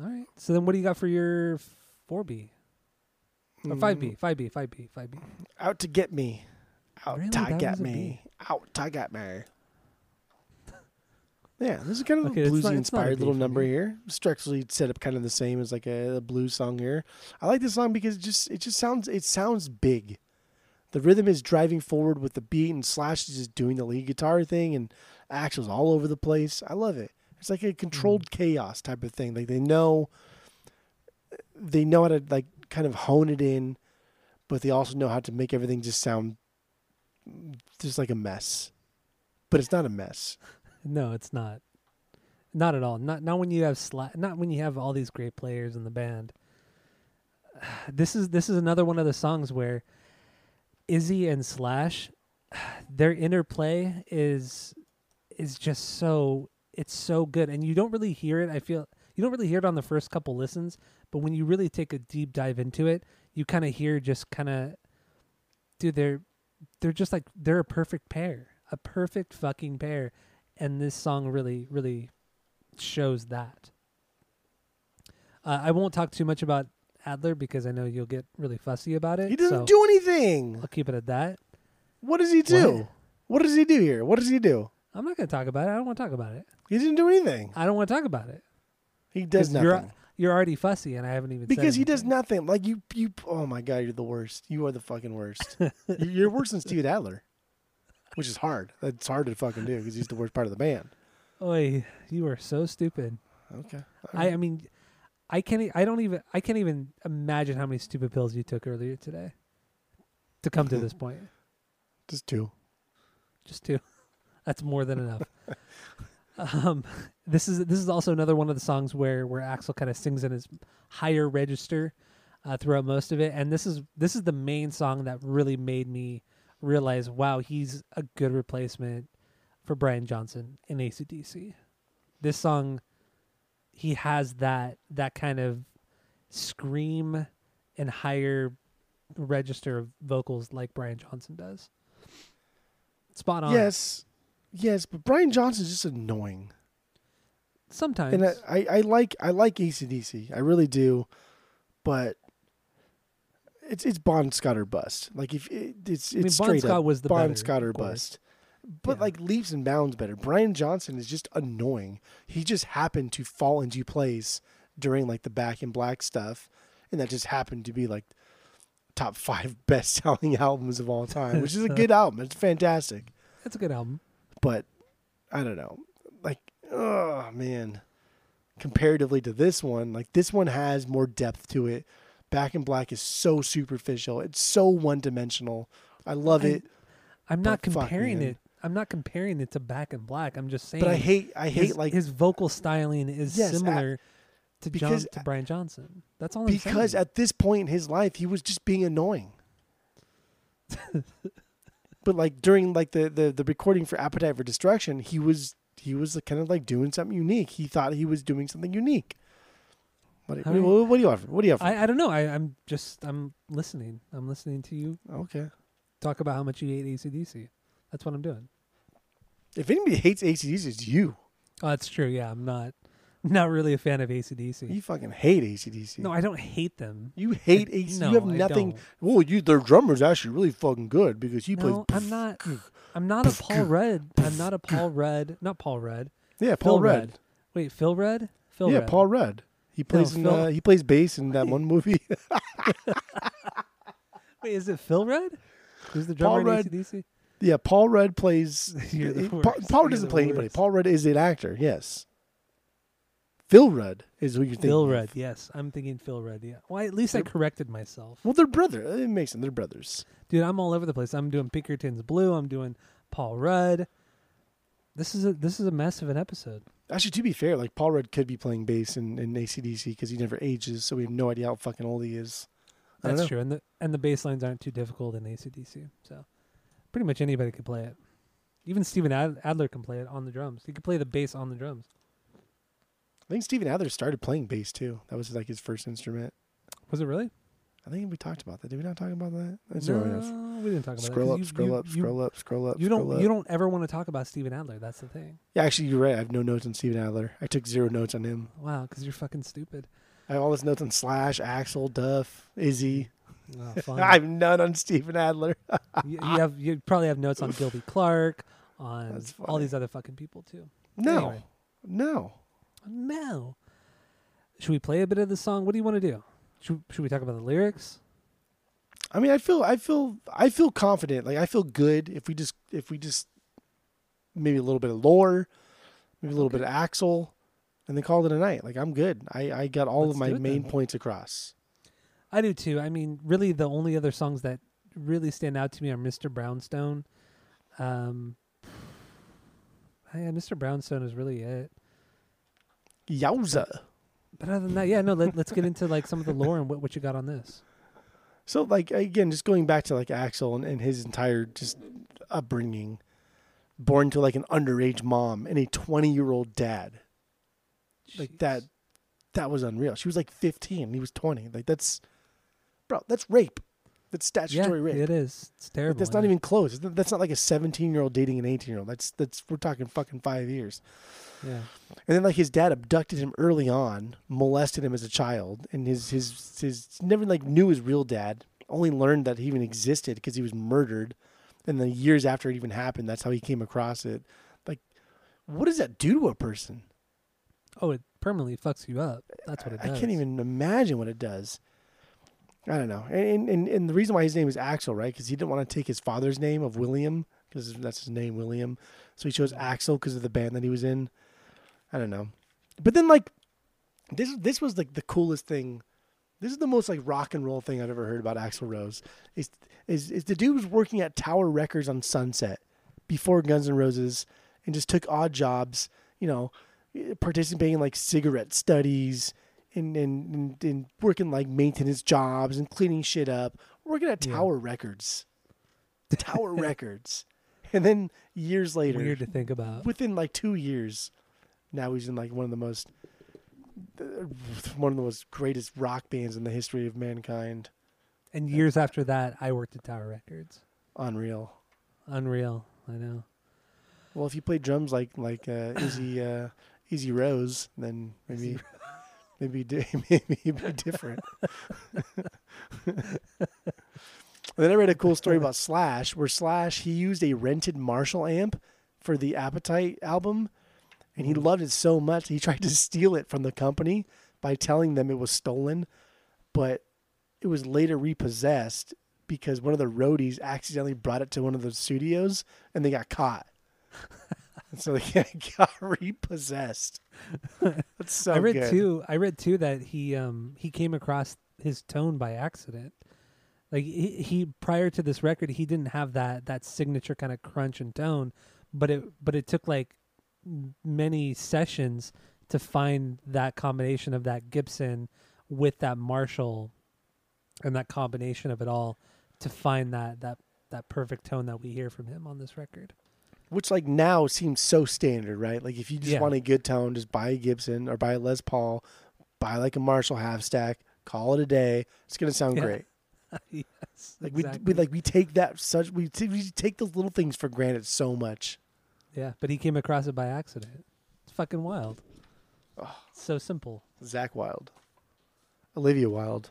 All right. So then, what do you got for your four B or five Mm, B? Five B. Five B. Five B. Out to get me. Out Really? to That get me. Out to get me. Yeah, this is kind of Okay, a bluesy not- not a inspired little number here. Structurally set up kind of the same as like a, a blues song here. I like this song because it just it just sounds it sounds big. The rhythm is driving forward with the beat, and Slash is just doing the lead guitar thing, and Axl's all over the place. I love it. It's like a controlled Mm. chaos type of thing. Like they know, they know how to like kind of hone it in, but they also know how to make everything just sound just like a mess. But it's not a mess. No, it's not. Not at all. Not not when you have sla- not when you have all these great players in the band. This is this is another one of the songs where Izzy and Slash their interplay is is just so it's so good and you don't really hear it. I feel you don't really hear it on the first couple listens, but when you really take a deep dive into it, you kind of hear just kind of dude they're they're just like they're a perfect pair. A perfect fucking pair and this song really really shows that uh, i won't talk too much about adler because i know you'll get really fussy about it He doesn't so do anything. i'll keep it at that What does he do? What? What? does he do here? What does he do? i'm not going to talk about it i don't want to talk about it He didn't do anything. i don't want to talk about it He does nothing. you're, you're already fussy and i haven't even said because he does nothing. Like you, you. Oh my god, you're the worst. You are the fucking worst. You're- you're worse than Steven Adler, which is hard. That's hard to fucking do because he's the worst part of the band. Oy, you are so stupid Okay. i i mean i can't I don't even i can't even imagine how many stupid pills you took earlier today to come to this point Just two. just two. That's more than enough. um, this is this is also another one of the songs where where Axl kind of sings in his higher register uh, throughout most of it, and this is this is the main song that really made me realize, wow, he's a good replacement for Brian Johnson in AC/DC. This song, he has that that kind of scream and higher register of vocals like Brian Johnson does. Spot on. Yes, yes, but Brian Johnson's just annoying. Sometimes. And I, I, I like I like AC/DC. I really do, but it's it's Bon Scott or bust. Like if it, it's it's mean, Bon straight Scott up was the Bon better, Scott or bust. But Yeah. like leaps and bounds better. Brian Johnson is just annoying. He just happened to fall into place during like the Back in Black stuff, and that just happened to be like top five best selling albums of all time, which is a good album. It's fantastic It's a good album. but I don't know. Like, oh man. Comparatively to this one, like this one has more depth to it. Back in Black is so superficial. It's so one dimensional. I love I- it, I'm not comparing it. I'm not comparing it to Back in Black. I'm just saying. but I hate I hate his, like his vocal styling is Yes, similar to John, because- to Brian Johnson. That's all I'm because at this point in his life he was just being annoying. but like during like the, the the recording for Appetite for Destruction, he was he was kind of like doing something unique. He thought he was doing something unique. What, All right. what, do you offer? What do you offer? I, I don't know. I, I'm just I'm listening. I'm listening to you okay. talk about how much you hate AC/DC. That's what I'm doing. If anybody hates AC/DC, it's you. Oh, that's true. Yeah, I'm not not really a fan of AC/DC. You fucking hate AC/DC. No, I don't hate them. you hate ACDC. No, you have I nothing. don't. Well, you their drummer's actually really fucking good because he No, plays. I'm not. I'm not a Paul Rudd. I'm not a Paul Rudd. Not Paul Rudd. Yeah, Paul Phil Rudd. Rudd. Wait, Phil Rudd? Phil yeah, Rudd. Paul Rudd. He plays in, uh, he plays bass in that one movie. Wait, is it Phil Rudd? Who's the Paul drummer in Rudd. AC/DC? yeah, Paul Rudd plays. Paul, worst. Paul doesn't play anybody. Paul Rudd is an actor. Yes. Phil Rudd is who you're thinking. Phil of. Rudd. Yes, I'm thinking Phil Rudd. Yeah. Well, at least I corrected myself. Well, they're brother. It makes sense. They're brothers. Dude, I'm all over the place. I'm doing Pinkerton's Blue. I'm doing Paul Rudd. This is a this is a mess of an episode. Actually, to be fair, like Paul Rudd could be playing bass in, in AC/DC because he never ages, so we have no idea how fucking old he is. I That's true, and the and the bass lines aren't too difficult in AC/DC. So pretty much anybody could play it. Even Steven Ad- Adler can play it on the drums. He could play the bass on the drums. I think Steven Adler started playing bass too. That was like his first instrument. Was it really? I think we talked about that. Did we not talk about that? That's no, all right enough. We didn't talk about Scroll that. up, you- scroll you- up, you- scroll up, scroll up. You scroll don't up. you don't ever want to talk about Steven Adler. That's the thing. Yeah, actually, you're right. I have no notes on Steven Adler. I took zero notes on him. Wow, because you're fucking stupid. I have all his notes on Slash, Axl, Duff, Izzy. Oh. I have none on Steven Adler. you, you have you probably have notes on Gilby Clarke, on all these other fucking people too. No, Anyway. no. No. Should we play a bit of the song? What do you want to do? Should, should we talk about the lyrics? I mean, I feel, I feel, I feel confident. Like I feel good if we just, if we just, maybe a little bit of lore, maybe a little bit of Axl, and then call it a night. Like I'm good. I, I got all Let's of my main then. points across. I do too. I mean, really, the only other songs that really stand out to me are Mr. Brownstone. Um, yeah, Mr. Brownstone is really it. Yowza. But other than that, yeah, no. Let, let's get into like some of the lore and what, what you got on this. So like again, just going back to like Axl and, and his entire just upbringing, born to like an underage mom and a twenty year old dad. Like that that was unreal. She was like fifteen, and he was twenty. Like that's bro, that's rape. That's Yeah, statutory rape. it is. It's terrible. that's not even close. That's not like a seventeen year old dating an eighteen year old. That's that's we're talking fucking five years. Yeah. And then like his dad abducted him early on, molested him as a child, and his his his never like knew his real dad. Only learned that he even existed because he was murdered, and then years after it even happened, that's how he came across it. Like, what does that do to a person? Oh, it permanently fucks you up. That's what it does. I can't even imagine what it does. I don't know, and and, and the reason why his name is Axl, right? Because he didn't want to take his father's name of William, because that's his name, William. So he chose Axl because of the band that he was in. I don't know, but then like this this was like the coolest thing. This is the most like rock and roll thing I've ever heard about Axl Rose. Is is is the dude was working at Tower Records on Sunset before Guns N' Roses and just took odd jobs, you know, participating in like cigarette studies and and, and, and working like maintenance jobs and cleaning shit up, working at Yeah. Tower Records. Tower Records. And then years later, Weird to think about. within like two years, now he's in like one of the most, uh, one of the most greatest rock bands in the history of mankind. And years after that, I worked at Tower Records. Unreal. Unreal. I know. Well, if you play drums like like uh, Izzy uh, Easy Rose, then maybe maybe maybe it'd be different. Then I read a cool story about Slash, where Slash he used a rented Marshall amp for the Appetite album, and he mm. loved it so much he tried to steal it from the company by telling them it was stolen, but it was later repossessed because one of the roadies accidentally brought it to one of the studios and they got caught. and so he got repossessed. That's so I read good. too. I read too that he um he came across his tone by accident. Like he, he prior to this record, he didn't have that that signature kind of crunch and tone, but it but it took like many sessions to find that combination of that Gibson with that Marshall and that combination of it all to find that that that perfect tone that we hear from him on this record. Which like now seems so standard, right? Like if you just Yeah. want a good tone, just buy a Gibson or buy a Les Paul, buy like a Marshall half stack, call it a day. It's gonna sound Yeah. great. yes, Like exactly. we, we like we take that such we, t- we take those little things for granted so much. yeah, but he came across it by accident. It's fucking wild. So simple. Zakk Wylde, Olivia Wilde,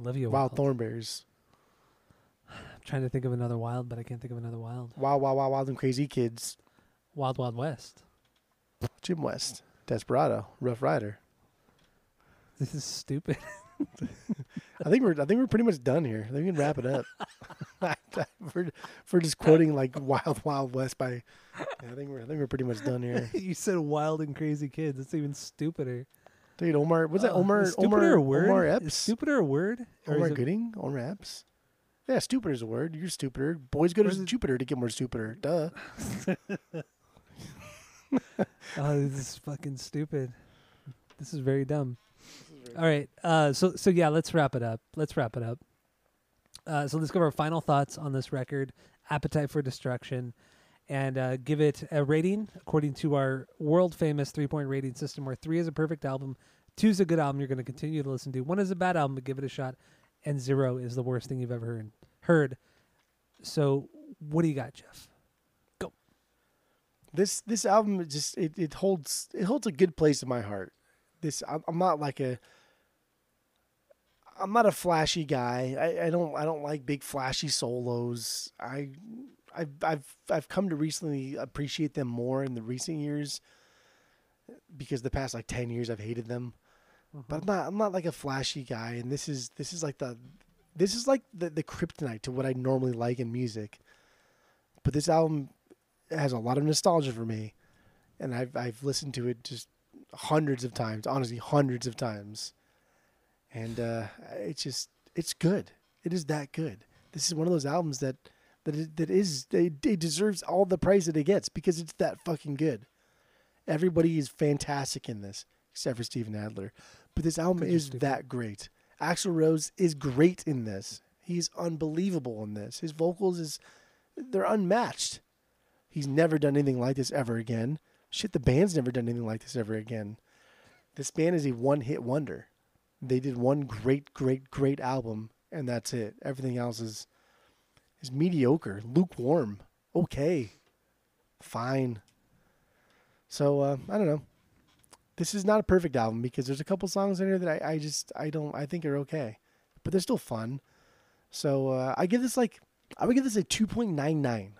Olivia Wild Wilde. Thornberrys, I'm trying to think of another wild, but I can't think of another wild. Wild Wild Wild Wild and Crazy Kids, Wild Wild West. Jim West, Desperado, Rough Rider. This is stupid. I think we're I think we're pretty much done here. I think we can wrap it up. we're, we're just quoting like Wild Wild West by. Yeah, I think we're I think we're pretty much done here. you said wild and crazy kids. That's even stupider. Dude, Omar, was that Uh, Omar? is stupider Omar, a word? Omar Is Epps? stupider a word? Or Omar is Gooding? Omar Epps? Yeah, stupid is a word. You're stupider. Boys go to Jupiter to get more stupider. Duh. Oh, this is fucking stupid. This is very dumb. All right. Uh, so so yeah, let's wrap it up. Let's wrap it up. Uh, so let's give our final thoughts on this record, "Appetite for Destruction," and uh, give it a rating according to our world famous three point rating system, where three is a perfect album, two is a good album you're going to continue to listen to, one is a bad album but give it a shot, and zero is the worst thing you've ever heard. Heard. So what do you got, Jeff? Go. This this album just it, it holds it holds a good place in my heart. This I'm, I'm not like a I'm not a flashy guy. I, I don't I don't like big flashy solos. I I've I've I've come to recently appreciate them more in the recent years because the past like ten years I've hated them. But I'm mm-hmm. not I'm not like a flashy guy and this is this is like the this is like the, the kryptonite to what I normally like in music. But this album has a lot of nostalgia for me, and I've I've listened to it just hundreds of times, honestly, hundreds of times, and uh, it's just it's good. It is that good. This is one of those albums that that it, that is it, it deserves all the praise that it gets because it's that fucking good. Everybody is fantastic in this except for Steven Adler, but this album is that great. Axl Rose is great in this. He's unbelievable in this. His vocals is they're unmatched. He's never done anything like this ever again. Shit, the band's never done anything like this ever again. This band is a one hit wonder. They did one great, great, great album, and that's it. Everything else is is mediocre, lukewarm, okay, fine. So uh, I don't know. This is not a perfect album because there's a couple songs in here that I, I just I don't I think are okay, but they're still fun. So uh, I give this like I would give this a two point nine nine.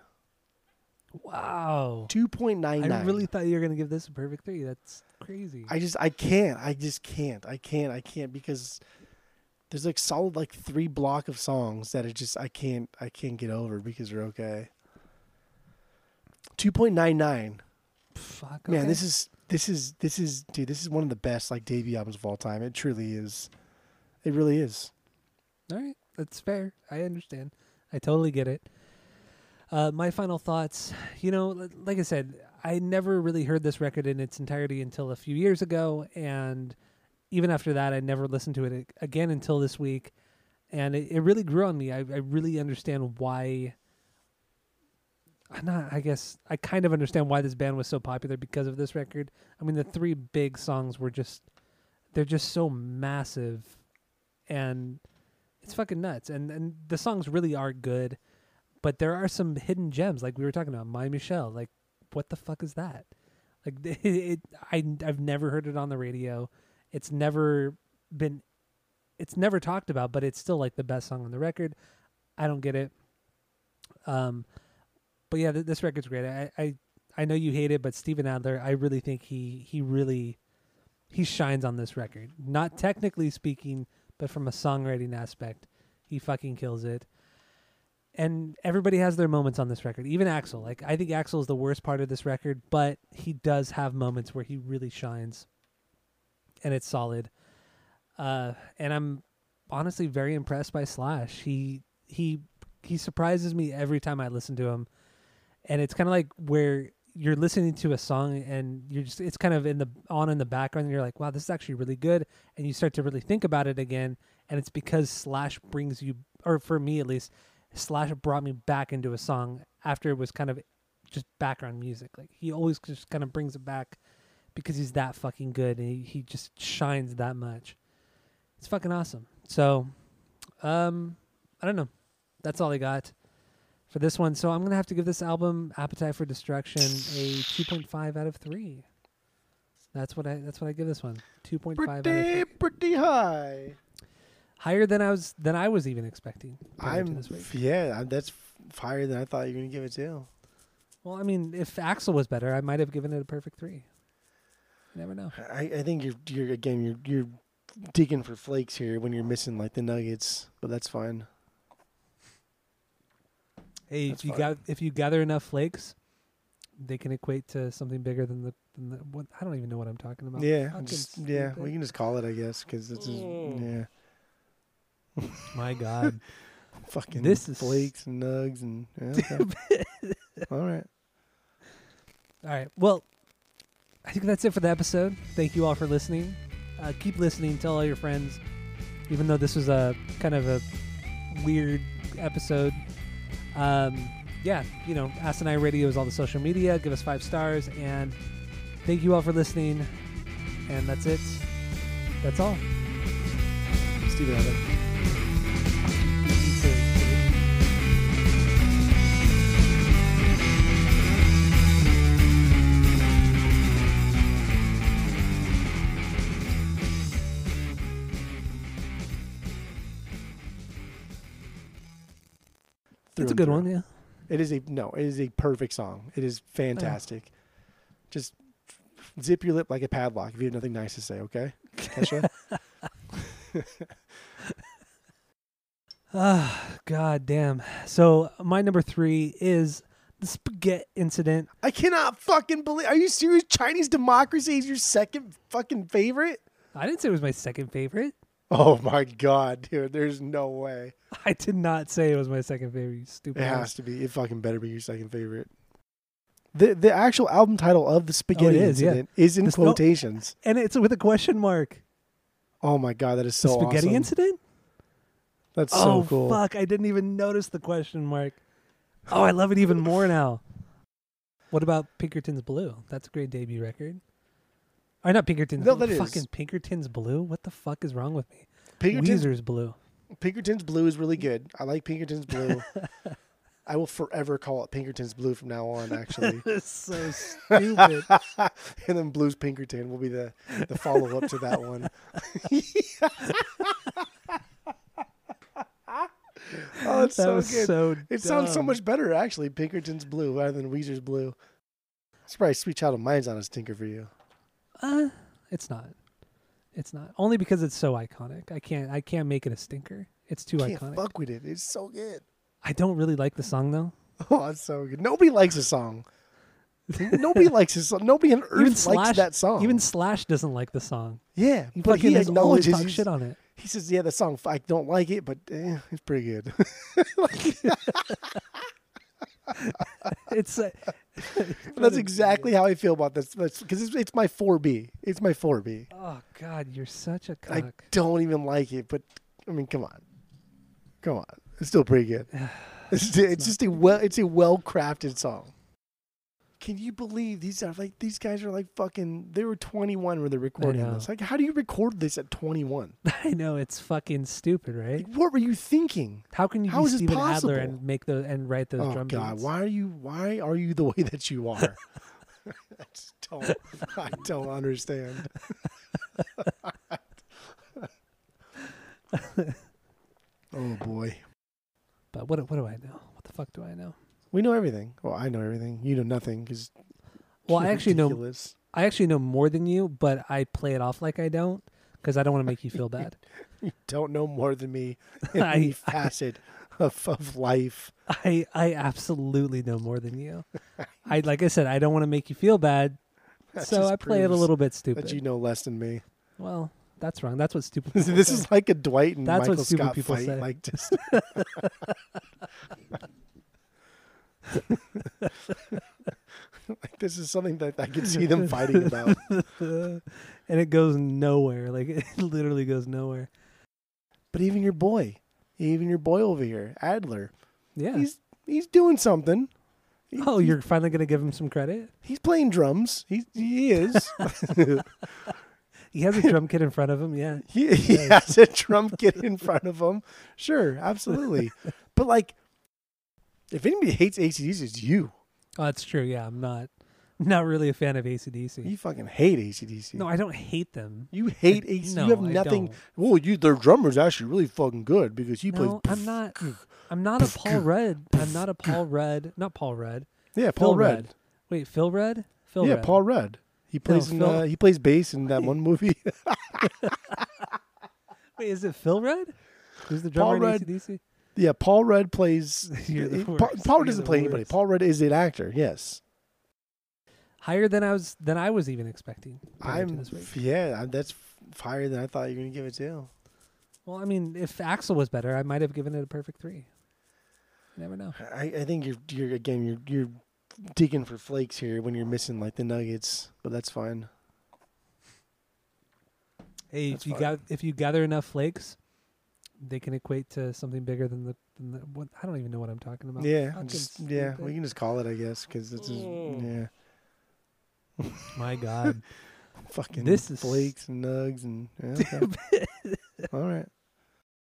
Wow. two point nine nine. I really thought you were going to give this a perfect three. That's crazy. I just I can't. I just can't. I can't. I can't because there's like solid like three block of songs that it just I can't I can't get over because they're okay. Two point nine nine. Fuck. Man, this is this is this is dude, this is one of the best like debut albums of all time. It truly is. It really is. All right, that's fair. I understand. I totally get it. Uh, my final thoughts. You know, like I said, I never really heard this record in its entirety until a few years ago, and even after that, I never listened to it again until this week, and it, it really grew on me. I, I really understand why. I'm not. I guess I kind of understand why this band was so popular because of this record. I mean, the three big songs were just, they're just so massive, and it's fucking nuts. And and the songs really are good, but there are some hidden gems, like we were talking about. My Michelle, like what the fuck is that? Like it, it I I've never heard it on the radio. It's never been, it's never talked about, but it's still like the best song on the record. I don't get it. Um, but yeah, th- this record's great. I, I I know you hate it, but Steven Adler, I really think he he really he shines on this record. Not technically speaking, but from a songwriting aspect, he fucking kills it. And everybody has their moments on this record. Even Axl. Like I think Axl is the worst part of this record, but he does have moments where he really shines. And it's solid. Uh and I'm honestly very impressed by Slash. He he he surprises me every time I listen to him. And it's kind of like where you're listening to a song and you're just it's kind of in the on in the background and you're like, "Wow, this is actually really good." And you start to really think about it again, and it's because Slash brings you or for me at least, Slash brought me back into a song after it was kind of just background music. Like he always just kind of brings it back because he's that fucking good and he, he just shines that much. It's fucking awesome. So, um, I don't know. That's all I got for this one. So I'm gonna have to give this album Appetite for Destruction a 2.5 out of three. That's what I. That's what I give this one. 2.5 out of Pretty, three. pretty high. Higher than I was than I was even expecting. I'm yeah, that's f- higher than I thought you were gonna give it to. Well, I mean, if Axl was better, I might have given it a perfect three. You never know. I, I think you're you're again you're you're digging for flakes here when you're missing like the nuggets, but that's fine. Hey, That's if you fine. got if you gather enough flakes, they can equate to something bigger than the, than the what I don't even know what I'm talking about. yeah, Fucking just yeah, stupid. we can just call it, I guess, because it's just, Mm. yeah, My God. fucking This is- flakes and nugs and yeah, okay. all right. All right. Well, I think that's it for the episode. Thank you all for listening. Uh, keep listening. Tell all your friends. Even though this was a kind of a weird episode, um, yeah, you know, Asinine Radio is all the social media. Give us five stars, and thank you all for listening. And that's it. That's all. Steven Adler. That's a good through. one. Yeah. It is a no. It is a perfect song. It is fantastic. Just zip your lip like a padlock if you have nothing nice to say. Okay, Kesha. Ah, god damn. So my number three is the spaghetti incident. I cannot fucking believe. Are you serious? Chinese democracy is your second fucking favorite? I didn't say it was my second favorite. Oh my god, dude! There's no way. I did not say it was my second favorite. You stupid. It ass. has to be. It fucking better be your second favorite. The the actual album title of the spaghetti Oh, is, yeah. incident is in no- quotations. And it's with a question mark. Oh my god, that is The so spaghetti awesome. incident? That's oh so cool. fuck! I didn't even notice the question mark. Oh, I love it even more now. What about Pinkerton's Blue? That's a great debut record. Or not Pinkerton's. No, that is. fucking Pinkerton's Blue. What the fuck is wrong with me? Pinkerton's, Weezer's Blue. Pinkerton's Blue is really good. I like Pinkerton's Blue. I will forever call it Pinkerton's Blue from now on. Actually, It's so stupid. and then Blues Pinkerton will be the the follow up to that one. oh, it's so good. so. it sounds so much better actually. Pinkerton's Blue rather than Weezer's Blue. It's probably Sweet Child of Mine's on a stinker for you. Uh, it's not. It's not only because it's so iconic. I can't. I can't make it a stinker. It's too Can't iconic. fuck with it. It's so good. I don't really like the song though. Oh, it's so good. Nobody likes a song. Nobody likes his song. Nobody on earth Even likes that song. Even Slash doesn't like the song. yeah, He but he has acknowledges he's- shit on it. He says, "Yeah, the song I don't like it, but eh, it's pretty good." it's uh, That's exactly how I feel about this. Because it's, it's my 4B. It's my 4B. Oh God, you're such a I don't even like it, but I mean, come on, come on, it's still pretty good. It's, it's just a well, it's a well crafted song. Can you believe these are like these guys are like fucking? They were 21 when they're recording this. Like, how do you record this at 21? I know it's fucking stupid, right? Like, what were you thinking? How can you How be is Steven Adler and make those and write those oh drum God, beats? why are you? Why are you the way that you are? I just don't. I don't understand. oh boy. But what what do I know? What the fuck do I know? We know everything. Well, I know everything. You know nothing because. Well, I actually know. I actually know more than you, but I play it off like I don't because I don't want to make you feel bad. You don't know more than me in I- any facet of, of life. I I absolutely know more than you. I like I said, I don't want to make you feel bad, That so I play it a little bit stupid. That you know less than me. Well, that's wrong. That's what stupid. This say. is like a Dwight and That's Michael Scott people fight. say. Like just. like this is something that I could see them fighting about. and it goes nowhere. Like it literally goes nowhere. But even your boy, even your boy over here, Adler, Yeah. he's he's doing something. He- oh, you're finally gonna give him some credit. he's playing drums. He he is. He has a drum kit in front of him. Yeah. he, he has a drum kit in front of him. Sure, absolutely. but like, if anybody hates AC/DC, it's you. Oh, that's true. Yeah, I'm not not really a fan of AC/DC. You fucking hate AC/DC. no, I don't hate them. You hate AC. No, you have I nothing. don't. Well, you their drummer's actually really fucking good because he No, plays. I'm not. I'm not a Paul Rudd. I'm not a Paul Rudd. Not Paul Rudd. Yeah, Paul Rudd. Rudd. Wait, Phil Rudd? Phil yeah, Rudd. Paul Rudd. He plays in, uh, he plays bass in that one movie. Wait, is it Phil Rudd? Who's the drummer Paul in Rudd- AC/DC? Yeah, Paul Rudd plays. You're the he- Paul. Paul doesn't play anybody. Paul Rudd is an actor. Yes, Higher than I was than I was even expecting. I'm. this. Yeah, that's higher than I thought you were gonna give it to. Well, I mean, if Axl was better, I might have given it a perfect three. You never know. I, I think you're you're again you're you're digging for flakes here when you're missing like the nuggets, but that's fine. Hey, That's if you fine. got if you gather enough flakes, they can equate to something bigger than the, than the what I don't even know what I'm talking about. yeah, just, yeah, we can just call it, I guess, because this is Mm. yeah, My God. fucking This is- flakes and nugs and yeah, okay. all right.